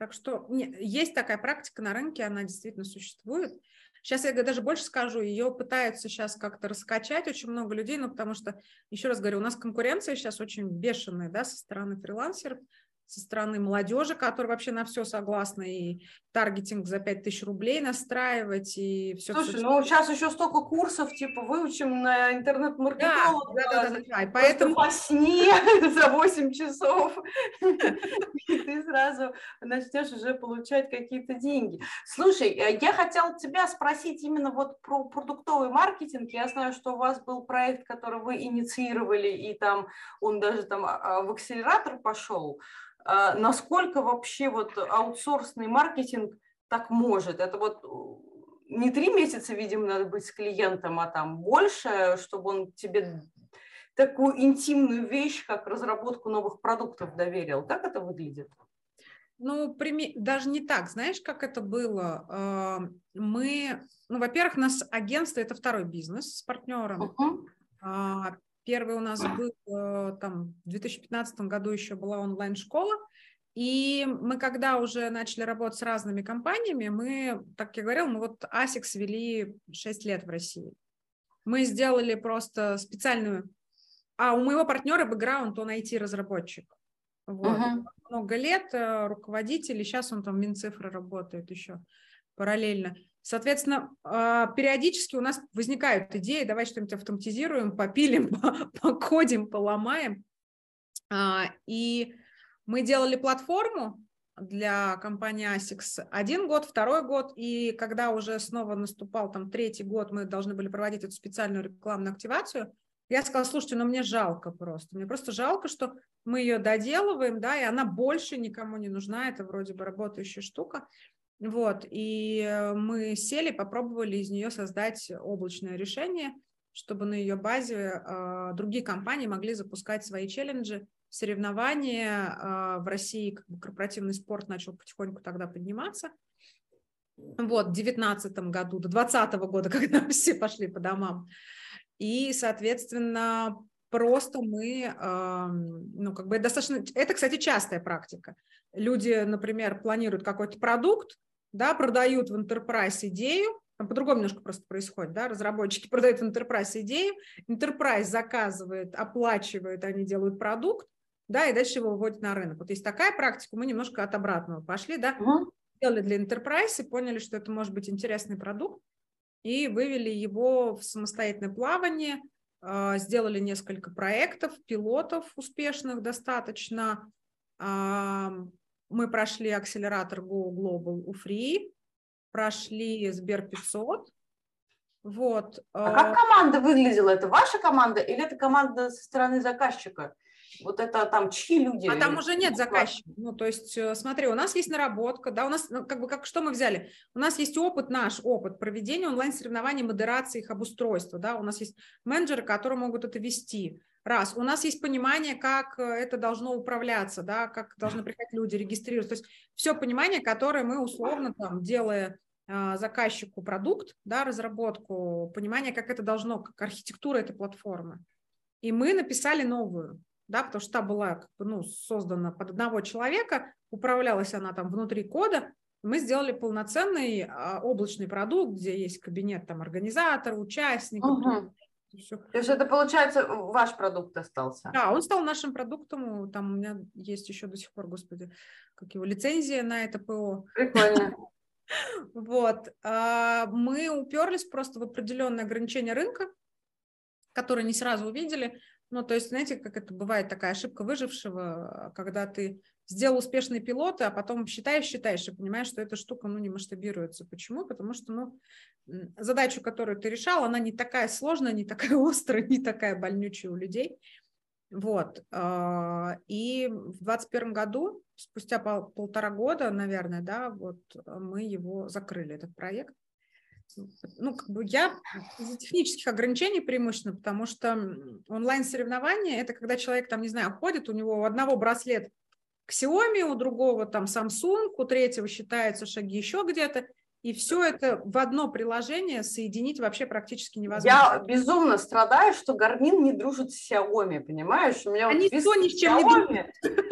Так что нет, есть такая практика на рынке, она действительно существует. Сейчас я даже больше скажу, ее пытаются сейчас как-то раскачать очень много людей, ну, потому что, еще раз говорю, у нас конкуренция сейчас очень бешеная, да, со стороны фрилансеров со стороны молодежи, которая вообще на все согласна, и таргетинг за 5000 рублей настраивать, и все. Слушай, все, ну сейчас еще столько курсов, типа, выучим на интернет-маркетолога, да, да, да, да, да. И поэтому... по сне за 8 часов, и ты сразу начнешь уже получать какие-то деньги. Слушай, э, я хотела тебя спросить именно вот про продуктовый маркетинг. Я знаю, что у вас был проект, который вы инициировали, и там он даже там а, а, в акселератор пошел. А, насколько вообще вот аутсорсный маркетинг так может? Это вот не три месяца, видимо, надо быть с клиентом, а там больше, чтобы он тебе такую интимную вещь, как разработку новых продуктов доверил. Как это выглядит? Ну, даже не так. Знаешь, как это было? А, мы, ну, во-первых, у нас агентство – это второй бизнес с партнером. Uh-huh. Первый у нас был э, там в 2015 году еще была онлайн-школа, и мы когда уже начали работать с разными компаниями, мы, так я говорил, мы вот ASICS вели 6 лет в России. Мы сделали просто специальную... А у моего партнера бэкграунд, он IT-разработчик. Вот. Uh-huh. Много лет э, руководитель, и сейчас он там Минцифры работает еще параллельно. Соответственно, а, периодически у нас возникают идеи, давай что-нибудь автоматизируем, попилим, покодим, поломаем. А, и мы делали платформу для компании ASICS один год, второй год, и когда уже снова наступал там третий год, мы должны были проводить эту специальную рекламную активацию, я сказала, слушайте, ну мне жалко просто, мне просто жалко, что мы ее доделываем, да, и она больше никому не нужна, это вроде бы работающая штука. Вот, и э, мы сели, попробовали из нее создать облачное решение, чтобы на ее базе э, другие компании могли запускать свои челленджи, соревнования. Э, в России как бы, корпоративный спорт начал потихоньку тогда подниматься. Вот, в 2019 году, до 2020 года, когда все пошли по домам. И, соответственно, просто мы, ну, как бы достаточно, это, кстати, частая практика. Люди, например, планируют какой-то продукт, да, продают в Enterprise идею, там по-другому немножко просто происходит, да, разработчики продают в Enterprise идею, Enterprise заказывает, оплачивает, они делают продукт, да, и дальше его выводят на рынок. Вот есть такая практика, мы немножко от обратного пошли, да, угу. сделали для Enterprise и поняли, что это может быть интересный продукт, и вывели его в самостоятельное плавание, а, сделали несколько проектов, пилотов успешных достаточно. Мы прошли акселератор Go Global у Free, прошли Сбер 500. Вот. А как команда выглядела? Это ваша команда или это команда со стороны заказчика? Вот это там чьи люди? А там уже нет заказчика. Ну, то есть, э, смотри, у нас есть наработка, да, у нас, ну, как бы, как, что мы взяли? У нас есть опыт, наш опыт проведения онлайн-соревнований, модерации их обустройства, да, у нас есть менеджеры, которые могут это вести. Раз, у нас есть понимание, как э, это должно управляться, да, как должны приходить люди, регистрироваться. То есть все понимание, которое мы условно там, делая а, заказчику продукт, да, разработку, понимание, как это должно, как архитектура этой платформы. И мы написали новую да, потому что та была как бы, ну, создана под одного человека, управлялась она там внутри кода, мы сделали полноценный а, облачный продукт, где есть кабинет там организатора, участников. Угу. Все. То есть это, получается, ваш продукт остался? Да, он стал нашим продуктом. Там у меня есть еще до сих пор, господи, как его, лицензия на это ПО. Прикольно. Вот. А, мы уперлись просто в определенные ограничения рынка, которые не сразу увидели. Ну, то есть, знаете, как это бывает, такая ошибка выжившего, когда ты сделал успешные пилоты, а потом считаешь, считаешь и понимаешь, что эта штука, ну, не масштабируется. Почему? Потому что, ну, задачу, которую ты решал, она не такая сложная, не такая острая, не такая больнючая у людей. Вот. А, и в 2021 году, спустя пол, полтора года, наверное, да, вот мы его закрыли, этот проект ну, как бы я из-за технических ограничений преимущественно, потому что онлайн-соревнования – это когда человек, там, не знаю, ходит, у него у одного браслет Xiaomi, у другого там Samsung, у третьего считаются шаги еще где-то, и все это в одно приложение соединить вообще практически невозможно. Я безумно страдаю, что Garmin не дружит с Xiaomi, понимаешь? У меня Они вот никто ни с чем Xiaomi, не дружит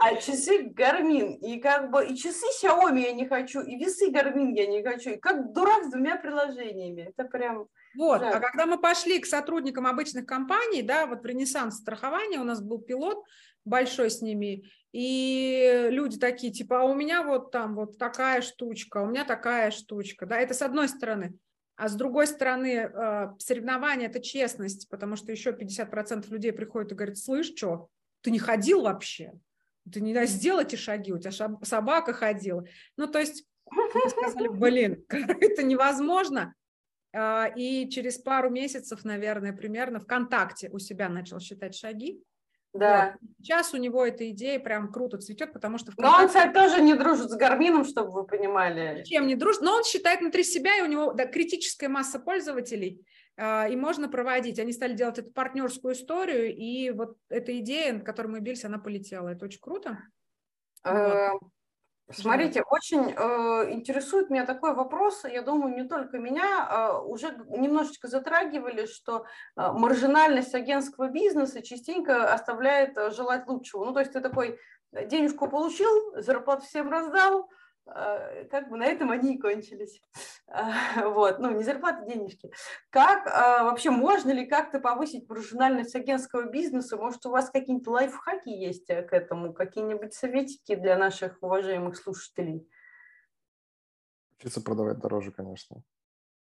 а часы Garmin, и как бы и часы Xiaomi я не хочу, и весы Garmin я не хочу, и как дурак с двумя приложениями, это прям... Вот, жаль. а когда мы пошли к сотрудникам обычных компаний, да, вот в Ренессанс страхования у нас был пилот большой с ними, и люди такие, типа, а у меня вот там вот такая штучка, у меня такая штучка, да, это с одной стороны. А с другой стороны, э, соревнования – это честность, потому что еще 50% людей приходят и говорят, слышь, что, ты не ходил вообще? ты не сделал эти шаги, у тебя собака ходила. Ну, то есть сказали, блин, это невозможно. А, и через пару месяцев, наверное, примерно ВКонтакте у себя начал считать шаги. Да. Вот. Сейчас у него эта идея прям круто цветет, потому что... ВКонтакте... Но он, кстати, тоже не дружит с Гармином, чтобы вы понимали. Чем не дружит, но он считает внутри себя, и у него да, критическая масса пользователей – а, и можно проводить. Они стали делать эту партнерскую историю, и вот эта идея, на которой мы бились, она полетела. Это очень круто. Э, смотрите, очень э, интересует меня такой вопрос, я думаю, не только меня, э, уже немножечко затрагивали, что э, маржинальность агентского бизнеса частенько оставляет э, желать лучшего. Ну, то есть ты такой денежку получил, зарплату всем раздал, как бы на этом они и кончились. А, вот, ну, не зарплаты, денежки. Как а, вообще, можно ли как-то повысить профессиональность агентского бизнеса? Может, у вас какие-нибудь лайфхаки есть э, к этому, какие-нибудь советики для наших уважаемых слушателей? Учиться продавать дороже, конечно.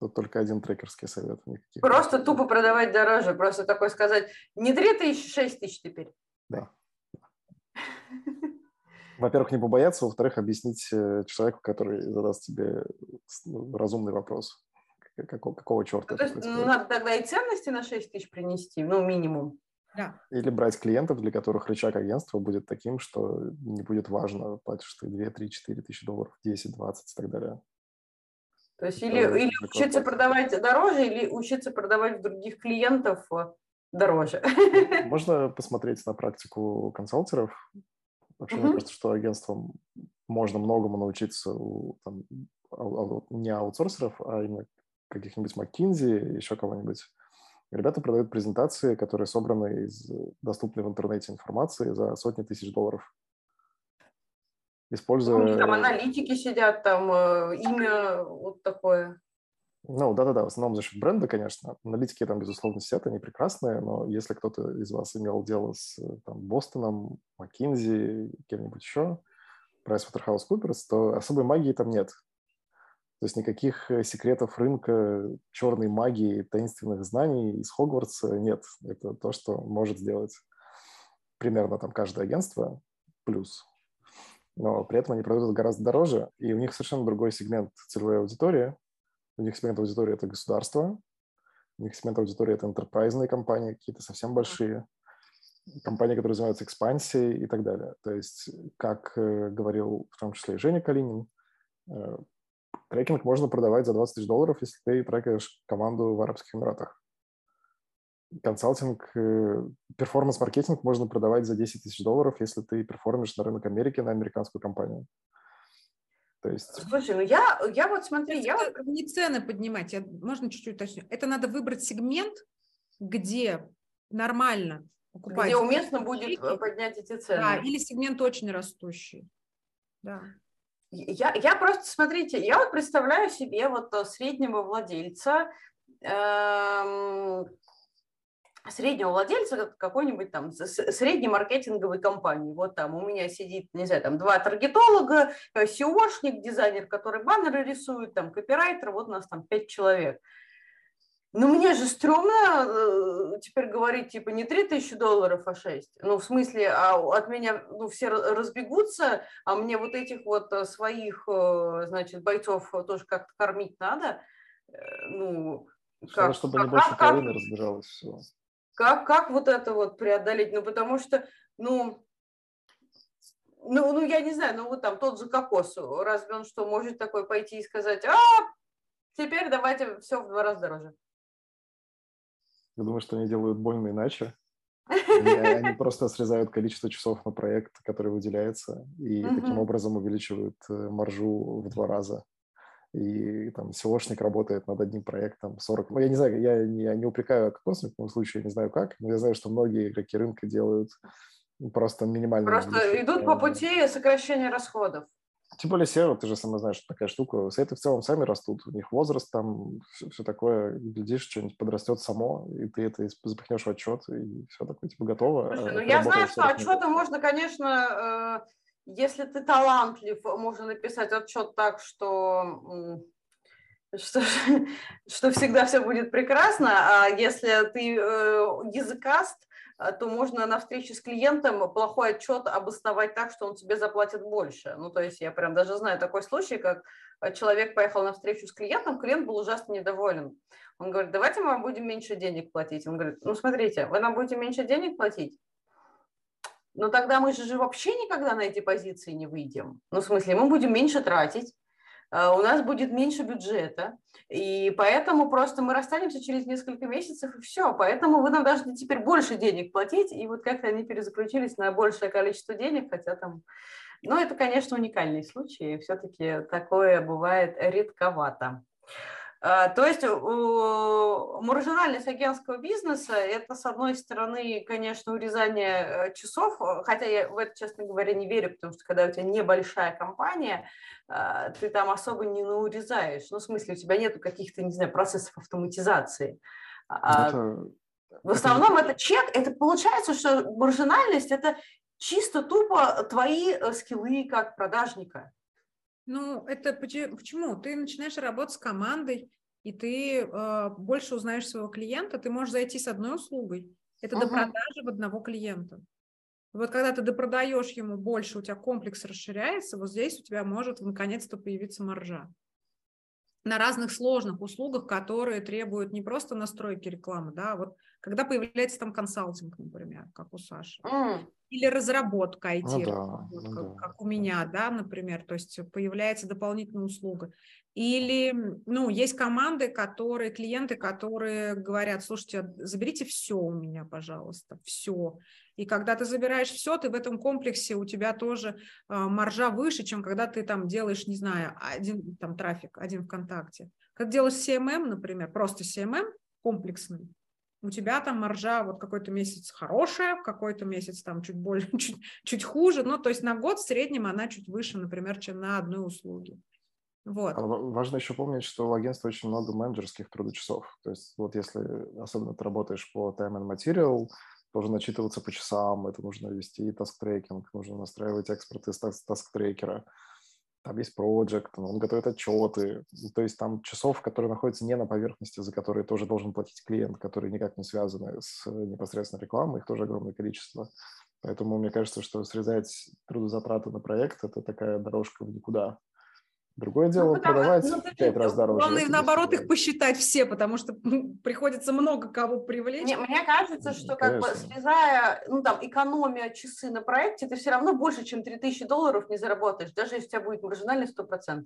Тут только один трекерский совет. Никаких просто тупо продавать дороже, просто такой сказать, не 3 тысячи, 6 тысяч теперь. Да. Во-первых, не побояться, во-вторых, объяснить э, человеку, который задаст тебе ну, разумный вопрос. Какого, какого черта? Ну, то есть ну, надо тогда и ценности на 6 тысяч принести, ну, минимум. Да. Или брать клиентов, для которых рычаг агентства будет таким, что не будет важно, платишь ты 2, 3, 4 тысячи долларов, 10, 20 и так далее. То есть или, или учиться продавать дороже, или учиться продавать других клиентов э, дороже. Можно посмотреть на практику консалтеров, Вообще, mm-hmm. мне кажется, что агентствам можно многому научиться у там, не аутсорсеров, а именно каких-нибудь McKinsey, еще кого-нибудь. Ребята продают презентации, которые собраны из доступной в интернете информации за сотни тысяч долларов. Используя... У них там аналитики сидят, там э, имя вот такое. Ну, да-да-да, в основном за счет бренда, конечно. Аналитики там, безусловно, сидят, они прекрасные, но если кто-то из вас имел дело с там, Бостоном, Маккинзи, кем-нибудь еще, PricewaterhouseCoopers, то особой магии там нет. То есть никаких э, секретов рынка, черной магии, таинственных знаний из Хогвартса нет. Это то, что может сделать примерно там каждое агентство плюс. Но при этом они продают гораздо дороже, и у них совершенно другой сегмент целевой аудитории. У них сегмент аудитории – это государство, у них сегмент аудитории – это enterprise компании, какие-то совсем большие компании, которые занимаются экспансией и так далее. То есть, как э, говорил в том числе и Женя Калинин, э, трекинг можно продавать за 20 тысяч долларов, если ты трекаешь команду в Арабских Эмиратах. Консалтинг, э, перформанс-маркетинг можно продавать за 10 тысяч долларов, если ты перформишь на рынок Америки на американскую компанию. То есть... Слушай, ну я, я вот смотри, я вот... Не цены поднимать, я, можно чуть-чуть уточню. Это надо выбрать сегмент, где нормально покупать. Где уместно будет поднять эти цены. Да, или сегмент очень растущий. Да. Я, я просто, смотрите, я вот представляю себе вот э, среднего владельца, эм, среднего владельца какой-нибудь там средней маркетинговой компании. Вот там у меня сидит, не знаю, там два таргетолога, SEOшник, э, дизайнер, который баннеры рисует, там копирайтер, вот у нас там пять человек. Ну, мне же стрёмно э, теперь говорить, типа, не 3 тысячи долларов, а 6. Ну, в смысле, а от меня ну, все разбегутся, а мне вот этих вот э, своих, значит, бойцов тоже как-то кормить надо. Ну, как, чтобы как, не больше как, половины разбежалось все. Как, как вот это вот преодолеть? Ну, потому что, ну, ну, ну, я не знаю, ну, вот там тот же кокос, разве он что, может такой пойти и сказать, а, теперь давайте все в два раза дороже. Я думаю, что они делают больно иначе. Они, просто срезают количество часов на проект, который выделяется, и таким образом увеличивают э, маржу в два раза. И там SEOшник работает над одним проектом 40... Ну, я не знаю, я не, я не упрекаю Кокос в таком случае, не знаю как, но я знаю, что многие игроки рынка делают просто минимально. Просто идут по пути сокращения расходов. Тем более SEO, ты же сама знаешь, что такая штука. Сайты в целом сами растут, у них возраст там, все, все такое. Глядишь, что-нибудь подрастет само, и ты это запихнешь в отчет, и все такое, типа, готово. Слушай, ну я знаю, что отчеты можно, конечно, э, если ты талантлив, можно написать отчет так, что что, что всегда все будет прекрасно, а если ты э, языкаст, а, то можно на встрече с клиентом плохой отчет обосновать так, что он тебе заплатит больше. Ну, то есть я прям даже знаю такой случай, как а, человек поехал на встречу с клиентом, клиент был ужасно недоволен. Он говорит, давайте мы вам будем меньше денег платить. Он говорит, ну, смотрите, вы нам будете меньше денег платить? Ну, тогда мы же вообще никогда на эти позиции не выйдем. Ну, в смысле, мы будем меньше тратить, а, у нас будет меньше бюджета, и поэтому просто мы расстанемся через несколько месяцев, и все. Поэтому вы нам должны теперь больше денег платить, и вот как-то они перезаключились на большее количество денег, хотя там... Ну, это, конечно, уникальный случай, все-таки такое бывает редковато. А, то есть маржинальность агентского бизнеса – это, с одной стороны, конечно, урезание э, часов, хотя я в это, честно говоря, не верю, потому что когда у тебя небольшая компания, а, ты там особо не наурезаешь. Ну, в смысле, у тебя нет каких-то, не знаю, процессов автоматизации. А, это, в основном это... это чек, это получается, что маржинальность – это чисто тупо твои э, скиллы как продажника. Ну, это почему? Ты начинаешь работать с командой, и ты э, больше узнаешь своего клиента, ты можешь зайти с одной услугой. Это uh-huh. до продажи в одного клиента. Вот когда ты допродаешь ему больше, у тебя комплекс расширяется, вот здесь у тебя может наконец-то появиться маржа. На разных сложных услугах, которые требуют не просто настройки рекламы, да, а вот когда появляется там консалтинг, например, как у Саши, mm или разработка IT, ну, да, вот, ну, как, да. как у меня, да, например, то есть появляется дополнительная услуга. Или, ну, есть команды, которые, клиенты, которые говорят, слушайте, заберите все у меня, пожалуйста, все. И когда ты забираешь все, ты в этом комплексе, у тебя тоже э, маржа выше, чем когда ты там делаешь, не знаю, один там трафик, один ВКонтакте. Как делаешь CMM, например, просто CMM комплексный, у тебя там маржа вот какой-то месяц хорошая, какой-то месяц там чуть более, чуть, чуть хуже, ну, то есть на год в среднем она чуть выше, например, чем на одной услуге. Вот. А важно еще помнить, что у агентства очень много менеджерских трудочасов. То есть вот если особенно ты работаешь по time and material, должен отчитываться по часам, это нужно вести task-tracking, нужно настраивать экспорт из task-tracker а. Там есть проект, он готовит отчеты, то есть там часов, которые находятся не на поверхности, за которые тоже должен платить клиент, которые никак не связаны с непосредственно рекламой, их тоже огромное количество. Поэтому мне кажется, что срезать трудозатраты на проект – это такая дорожка в никуда. Другое дело ну, продавать ну, пять раз дороже. Главное, наоборот, их посчитать все, потому что ну, приходится много кого привлечь. Мне, мне кажется, что как бы срезая, ну там, экономия часы на проекте, ты все равно больше, чем 3000 долларов не заработаешь, даже если у тебя будет маржинальность 100%.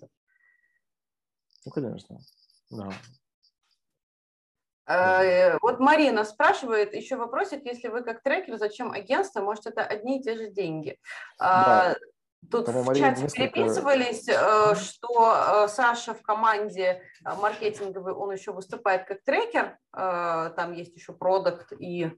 Ну, конечно, да. Э, вот Марина спрашивает еще вопросик, если вы как трекер, зачем агентство, может это одни и те же деньги? Да. Тут Потому в чате несколько... переписывались, э, что э, Саша в команде э, маркетинговой, он еще выступает как трекер, там есть еще продукт и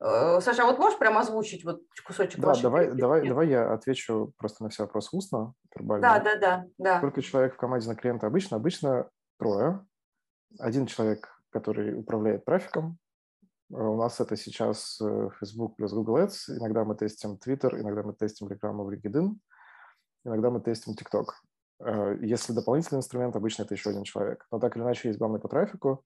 Саша, а вот можешь прямо озвучить вот кусочек Да, давай, давай, давай я отвечу просто на все вопросы устно, вербально. Да, да, да, да. Сколько человек в команде на клиента обычно? Обычно трое. Один человек, который управляет трафиком. У нас это сейчас Facebook плюс Google Ads. Иногда мы тестим Twitter, иногда мы тестим рекламу в LinkedIn иногда мы тестим TikTok. Э, если дополнительный инструмент, обычно это еще один человек. Но так или иначе есть главный по трафику,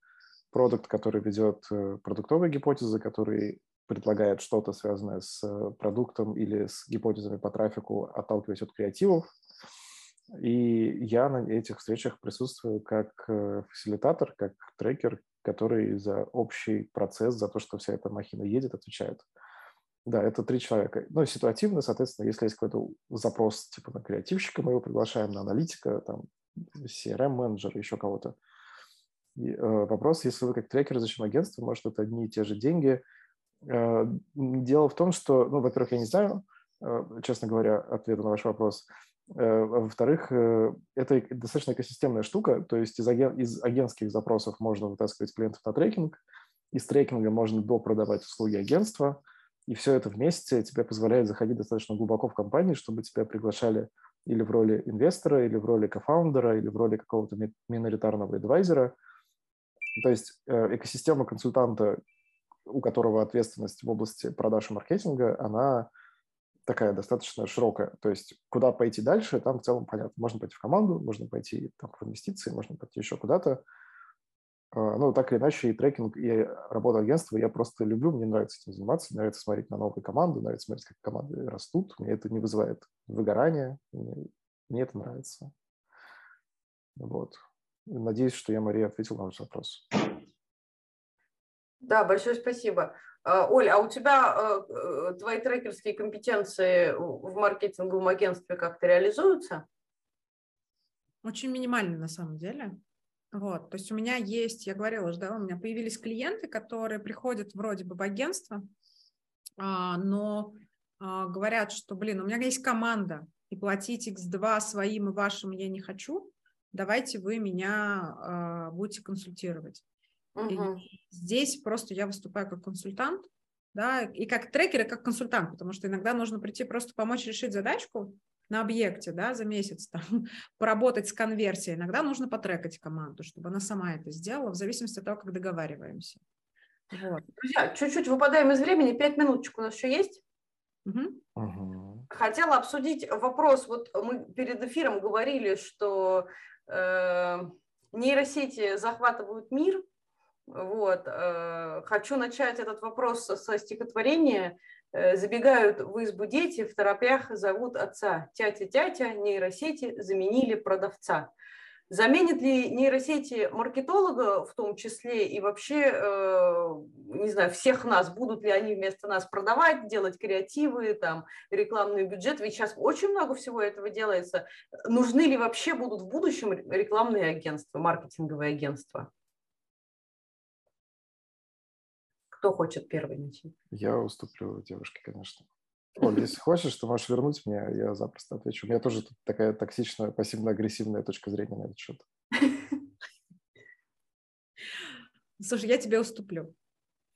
продукт, который ведет э, продуктовые гипотезы, который предлагает что-то, связанное с э, продуктом или с гипотезами по трафику, отталкиваясь от креативов. И я на этих встречах присутствую как фасилитатор, как трекер, который за общий процесс, за то, что вся эта махина едет, отвечает. Да, это три человека. Ну, ситуативно, соответственно, если есть какой-то запрос типа на креативщика, мы его приглашаем на аналитика, там, CRM-менеджера, еще кого-то. И, э, вопрос, если вы как трекер, зачем агентство, может, это одни и те же деньги. Э, дело в том, что, ну, во-первых, я не знаю, э, честно говоря, ответа на ваш вопрос. Э, во-вторых, э, это достаточно экосистемная штука, то есть из, аген, из агентских запросов можно вытаскивать клиентов на трекинг, из трекинга можно допродавать услуги агентства – и все это вместе тебе позволяет заходить достаточно глубоко в компанию, чтобы тебя приглашали или в роли инвестора, или в роли кофаундера, или в роли какого-то миноритарного адвайзера. То есть э, экосистема консультанта, у которого ответственность в области продаж и маркетинга, она такая достаточно широкая. То есть куда пойти дальше, там в целом понятно. Можно пойти в команду, можно пойти там, в инвестиции, можно пойти еще куда-то. А, ну, так или иначе, и трекинг, и работа агентства я просто люблю, мне нравится этим заниматься, нравится смотреть на новые команды, нравится смотреть, как команды растут, мне это не вызывает выгорания, мне, мне это нравится. Вот. Надеюсь, что я, Мария, ответил на ваш вопрос. Да, большое спасибо. А, Оля, а у тебя э, э, твои трекерские компетенции в маркетинговом агентстве как-то реализуются? Очень минимально на самом деле. Вот, то есть у меня есть, я говорила уже, да, у меня появились клиенты, которые приходят вроде бы в агентство, а, но а, говорят, что, блин, у меня есть команда, и платить X2 своим и вашим я не хочу, давайте вы меня а, будете консультировать. Угу. И здесь просто я выступаю как консультант, да, и как трекер, и как консультант, потому что иногда нужно прийти просто помочь решить задачку, на объекте да, за месяц там, поработать с конверсией, иногда нужно потрекать команду, чтобы она сама это сделала, в зависимости от того, как договариваемся. Вот. Друзья, чуть-чуть выпадаем из времени, пять минуточек у нас еще есть. Угу. Угу. Хотела обсудить вопрос, вот мы перед эфиром говорили, что э, нейросети захватывают мир, вот. Э, хочу начать этот вопрос со стихотворения забегают в избу дети, в торопях зовут отца. Тятя-тятя, нейросети заменили продавца. Заменит ли нейросети маркетолога в том числе и вообще, э, не знаю, всех нас, будут ли они вместо нас продавать, делать креативы, там, рекламный бюджет, ведь сейчас очень много всего этого делается. Нужны ли вообще будут в будущем рекламные агентства, маркетинговые агентства? Кто хочет первый начать? Я уступлю девушке, конечно. Оль, если хочешь, ты можешь вернуть мне, я запросто отвечу. У меня тоже тут такая токсичная, пассивно-агрессивная точка зрения на этот счет. Слушай, я тебе уступлю.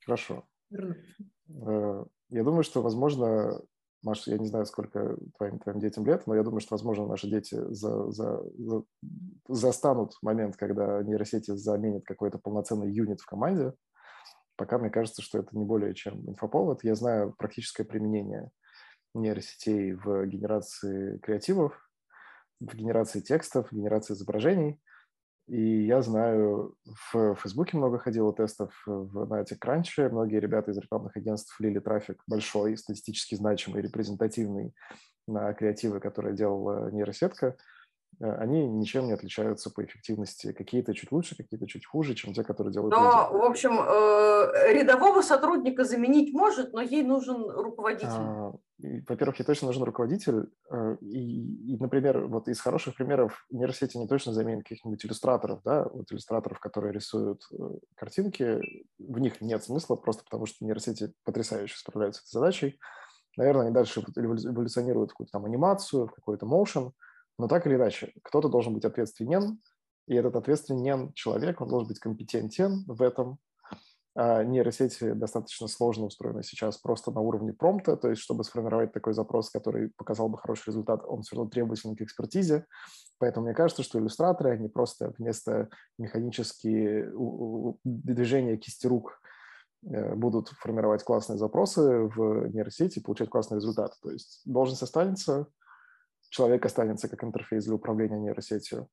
Хорошо. Э, я думаю, что, возможно, Маша, я не знаю, сколько твоим, твоим детям лет, но я думаю, что, возможно, наши дети за, за, за, застанут момент, когда нейросети заменят какой-то полноценный юнит в команде, Пока мне кажется, что это не более чем инфоповод. Я знаю практическое применение нейросетей в генерации креативов. в генерации текстов, в генерации изображений. И я знаю, в Фейсбуке много ходило тестов, в, на TechCrunch многие ребята из рекламных агентств влили трафик большой, статистически значимый, репрезентативный на креативы, которые делала нейросетка – они ничем не отличаются по эффективности. Какие-то чуть лучше, какие-то чуть хуже, чем те, которые делают Но, люди. в общем, э, рядового сотрудника заменить может, но ей нужен руководитель. А, во-первых, ей точно нужен руководитель. Э, и, и, например, вот из хороших примеров нейросети не точно заменит каких-нибудь иллюстраторов, да, вот иллюстраторов, которые рисуют картинки, в них нет смысла, просто потому что нейросети потрясающе справляются с этой задачей. Наверное, они дальше эволюционируют в какую-то там анимацию, в какой-то motion – но так или иначе, кто-то должен быть ответственен, и этот ответственен человек, он должен быть компетентен в этом. А нейросети достаточно сложно устроены сейчас просто на уровне промпта, то есть чтобы сформировать такой запрос, который показал бы хороший результат, он все равно требователен к экспертизе. Поэтому мне кажется, что иллюстраторы, они просто вместо механические движения кисти рук э, будут формировать классные запросы в нейросети и получать классный результат. То есть должность останется, человек останется как интерфейс для управления нейросетью.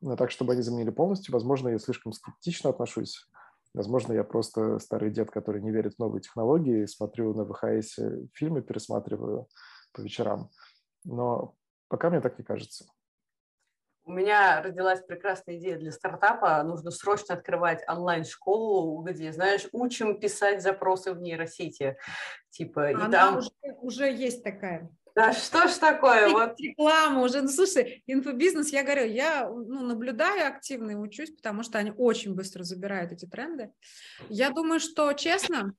Но так, чтобы они заменили полностью, возможно, я слишком скептично отношусь. Возможно, я просто старый дед, который не верит в новые технологии, смотрю на ВХС фильмы, пересматриваю по вечерам. Но пока мне так не кажется. У меня родилась прекрасная идея для стартапа. Нужно срочно открывать онлайн-школу, где, знаешь, учим писать запросы в нейросети. Типа, Она и там... уже, уже есть такая. Да что ж такое? Вот. Реклама уже. Ну, слушай, инфобизнес, я говорю, я ну, наблюдаю активно и учусь, потому что они очень быстро забирают эти тренды. Я думаю, что, честно,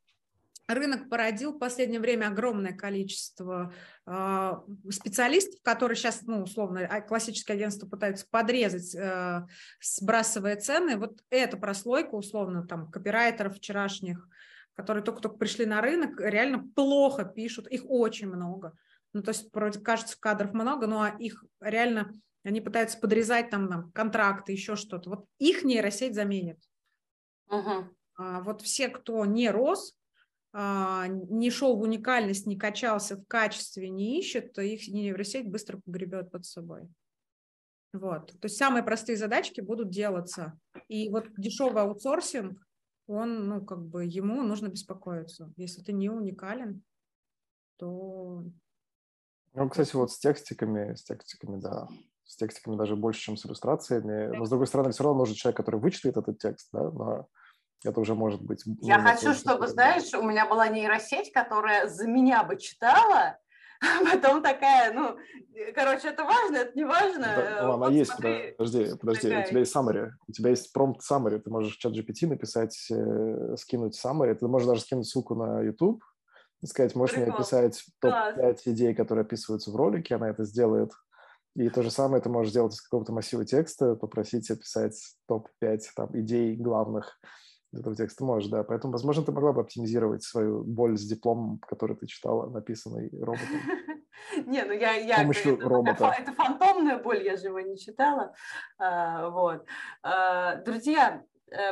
рынок породил в последнее время огромное количество э, специалистов, которые сейчас, ну, условно, а, классические агентства пытаются подрезать, э, сбрасывая цены. Вот эта прослойка, условно, там, копирайтеров вчерашних, которые только-только пришли на рынок, реально плохо пишут, их очень много. Ну, то есть, вроде кажется, кадров много, но их реально, они пытаются подрезать там, там контракты, еще что-то. Вот их нейросеть заменит. Uh-huh. А, вот все, кто не рос, а, не шел в уникальность, не качался в качестве, не ищет, то их нейросеть быстро погребет под собой. Вот. То есть самые простые задачки будут делаться. И вот дешевый аутсорсинг, он, ну, как бы, ему нужно беспокоиться. Если ты не уникален, то ну, кстати, вот с текстиками, с текстиками, да, с текстиками даже больше, чем с иллюстрациями. Но, с другой стороны, все равно нужен человек, который вычитает этот текст, да, но это уже может быть... Я хочу, чтобы, знаешь, у меня была нейросеть, которая за меня бы читала, а потом такая, ну, короче, это важно, это не важно. Да, ну, она вот есть, смотри, подожди, подожди, такая. у тебя есть summary, у тебя есть prompt summary, ты можешь в чат GPT написать, э, скинуть summary, ты можешь даже скинуть ссылку на YouTube, сказать, можешь Прикол. мне описать топ-5 идей, которые описываются в ролике, она это сделает. И то же самое ты можешь сделать из какого-то массива текста, попросить описать топ-5 там, идей главных этого текста можешь, да. Поэтому, возможно, ты могла бы оптимизировать свою боль с дипломом, который ты читала, написанный роботом. Не, ну я, я помощью это, робота. Это фантомная боль, я же его не читала. А, вот. А, друзья,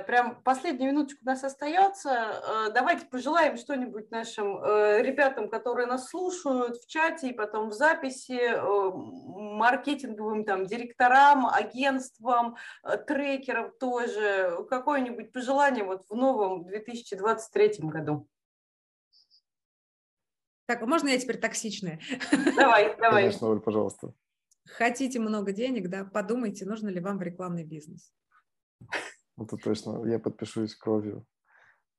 прям последнюю минуточку у нас остается. Э, давайте пожелаем что-нибудь нашим э, ребятам, которые нас слушают в чате и потом в записи, маркетинговым там директорам, агентствам, трекерам тоже. Какое-нибудь пожелание вот в новом 2023 году? Так, а можно я теперь токсичная? Давай, давай. Конечно, Оль, пожалуйста. Хотите много денег, да, подумайте, нужно ли вам в рекламный бизнес. Это точно, я подпишусь кровью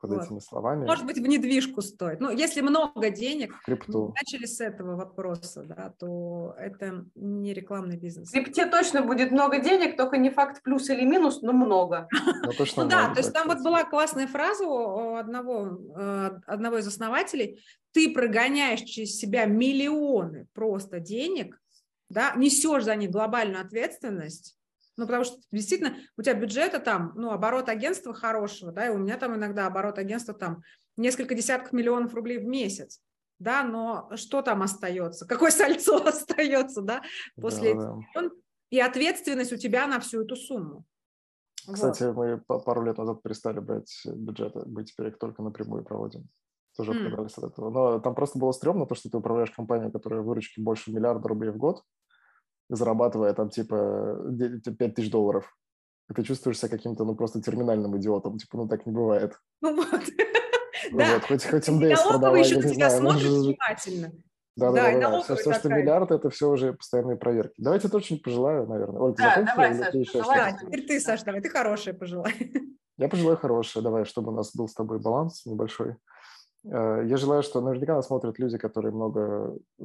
под вот. этими словами. Может быть, в недвижку стоит. Ну, если много денег, крипту. начали с этого вопроса, да, то это не рекламный бизнес. В крипте точно будет много денег, только не факт плюс или минус, но много. Ну, ну да, то есть там вот была классная фраза у одного, э, одного из основателей. Ты прогоняешь через себя миллионы просто денег, да, несешь за них глобальную ответственность, ну, потому что действительно у тебя бюджета там, ну, оборот агентства хорошего, да, и у меня там иногда оборот агентства там несколько десятков миллионов рублей в месяц, да, но что там остается? Какое сальцо остается, да, после да, да. И ответственность у тебя на всю эту сумму. Кстати, вот. мы пару лет назад перестали брать бюджеты, мы теперь их только напрямую проводим. Тоже mm. отказались от этого. Но там просто было стрёмно то, что ты управляешь компанией, которая выручки больше миллиарда рублей в год, зарабатывая там типа 5 тысяч долларов. И ты чувствуешь себя каким-то, ну, просто терминальным идиотом. Типа, ну, так не бывает. Ну, вот. Да. Вот, хоть, хоть МДС продавай, я не знаю. Смотрит внимательно. Да, да, да, да. Все, все, что миллиард, это все уже постоянные проверки. Давайте это очень пожелаю, наверное. Ольга, да, давай, Саша, пожелай. Теперь ты, Саша, давай, ты хорошее пожелай. Я пожелаю хорошее, давай, чтобы у нас был с тобой баланс небольшой. Э, я желаю, что наверняка нас смотрят люди, которые много э,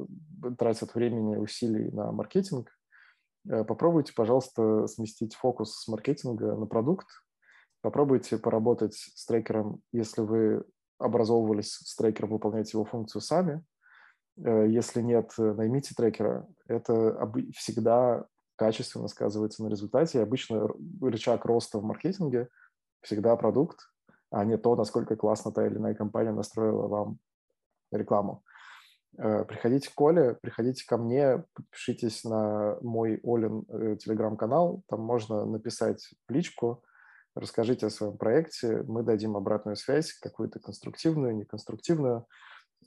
тратят времени, усилий на маркетинг. Э, попробуйте, пожалуйста, сместить фокус с маркетинга на продукт. Попробуйте поработать с трекером, если вы образовывались с трекером, выполнять его функцию сами. Если нет, наймите трекера. Это всегда качественно сказывается на результате. И обычно рычаг роста в маркетинге всегда продукт, а не то, насколько классно та или иная компания настроила вам рекламу. Э, приходите к Коле, приходите ко мне, подпишитесь на мой Олин э, телеграм-канал, там можно написать в личку, расскажите о своем проекте, мы дадим обратную связь, какую-то конструктивную, неконструктивную,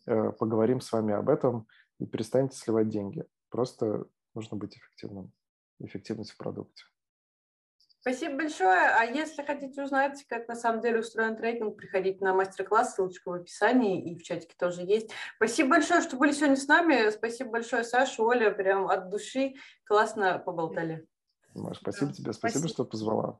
э, поговорим с вами об этом и перестаньте сливать деньги. Просто нужно быть эффективным, эффективность в продукте. Спасибо большое. А если хотите узнать, как на самом деле устроен трекинг, приходите на мастер-класс, ссылочка в описании и в чатике тоже есть. Спасибо большое, что были сегодня с нами. Спасибо большое, Саша, Оля, прям от души классно поболтали. Маш, спасибо да, тебе, спасибо, спасибо, что позвала.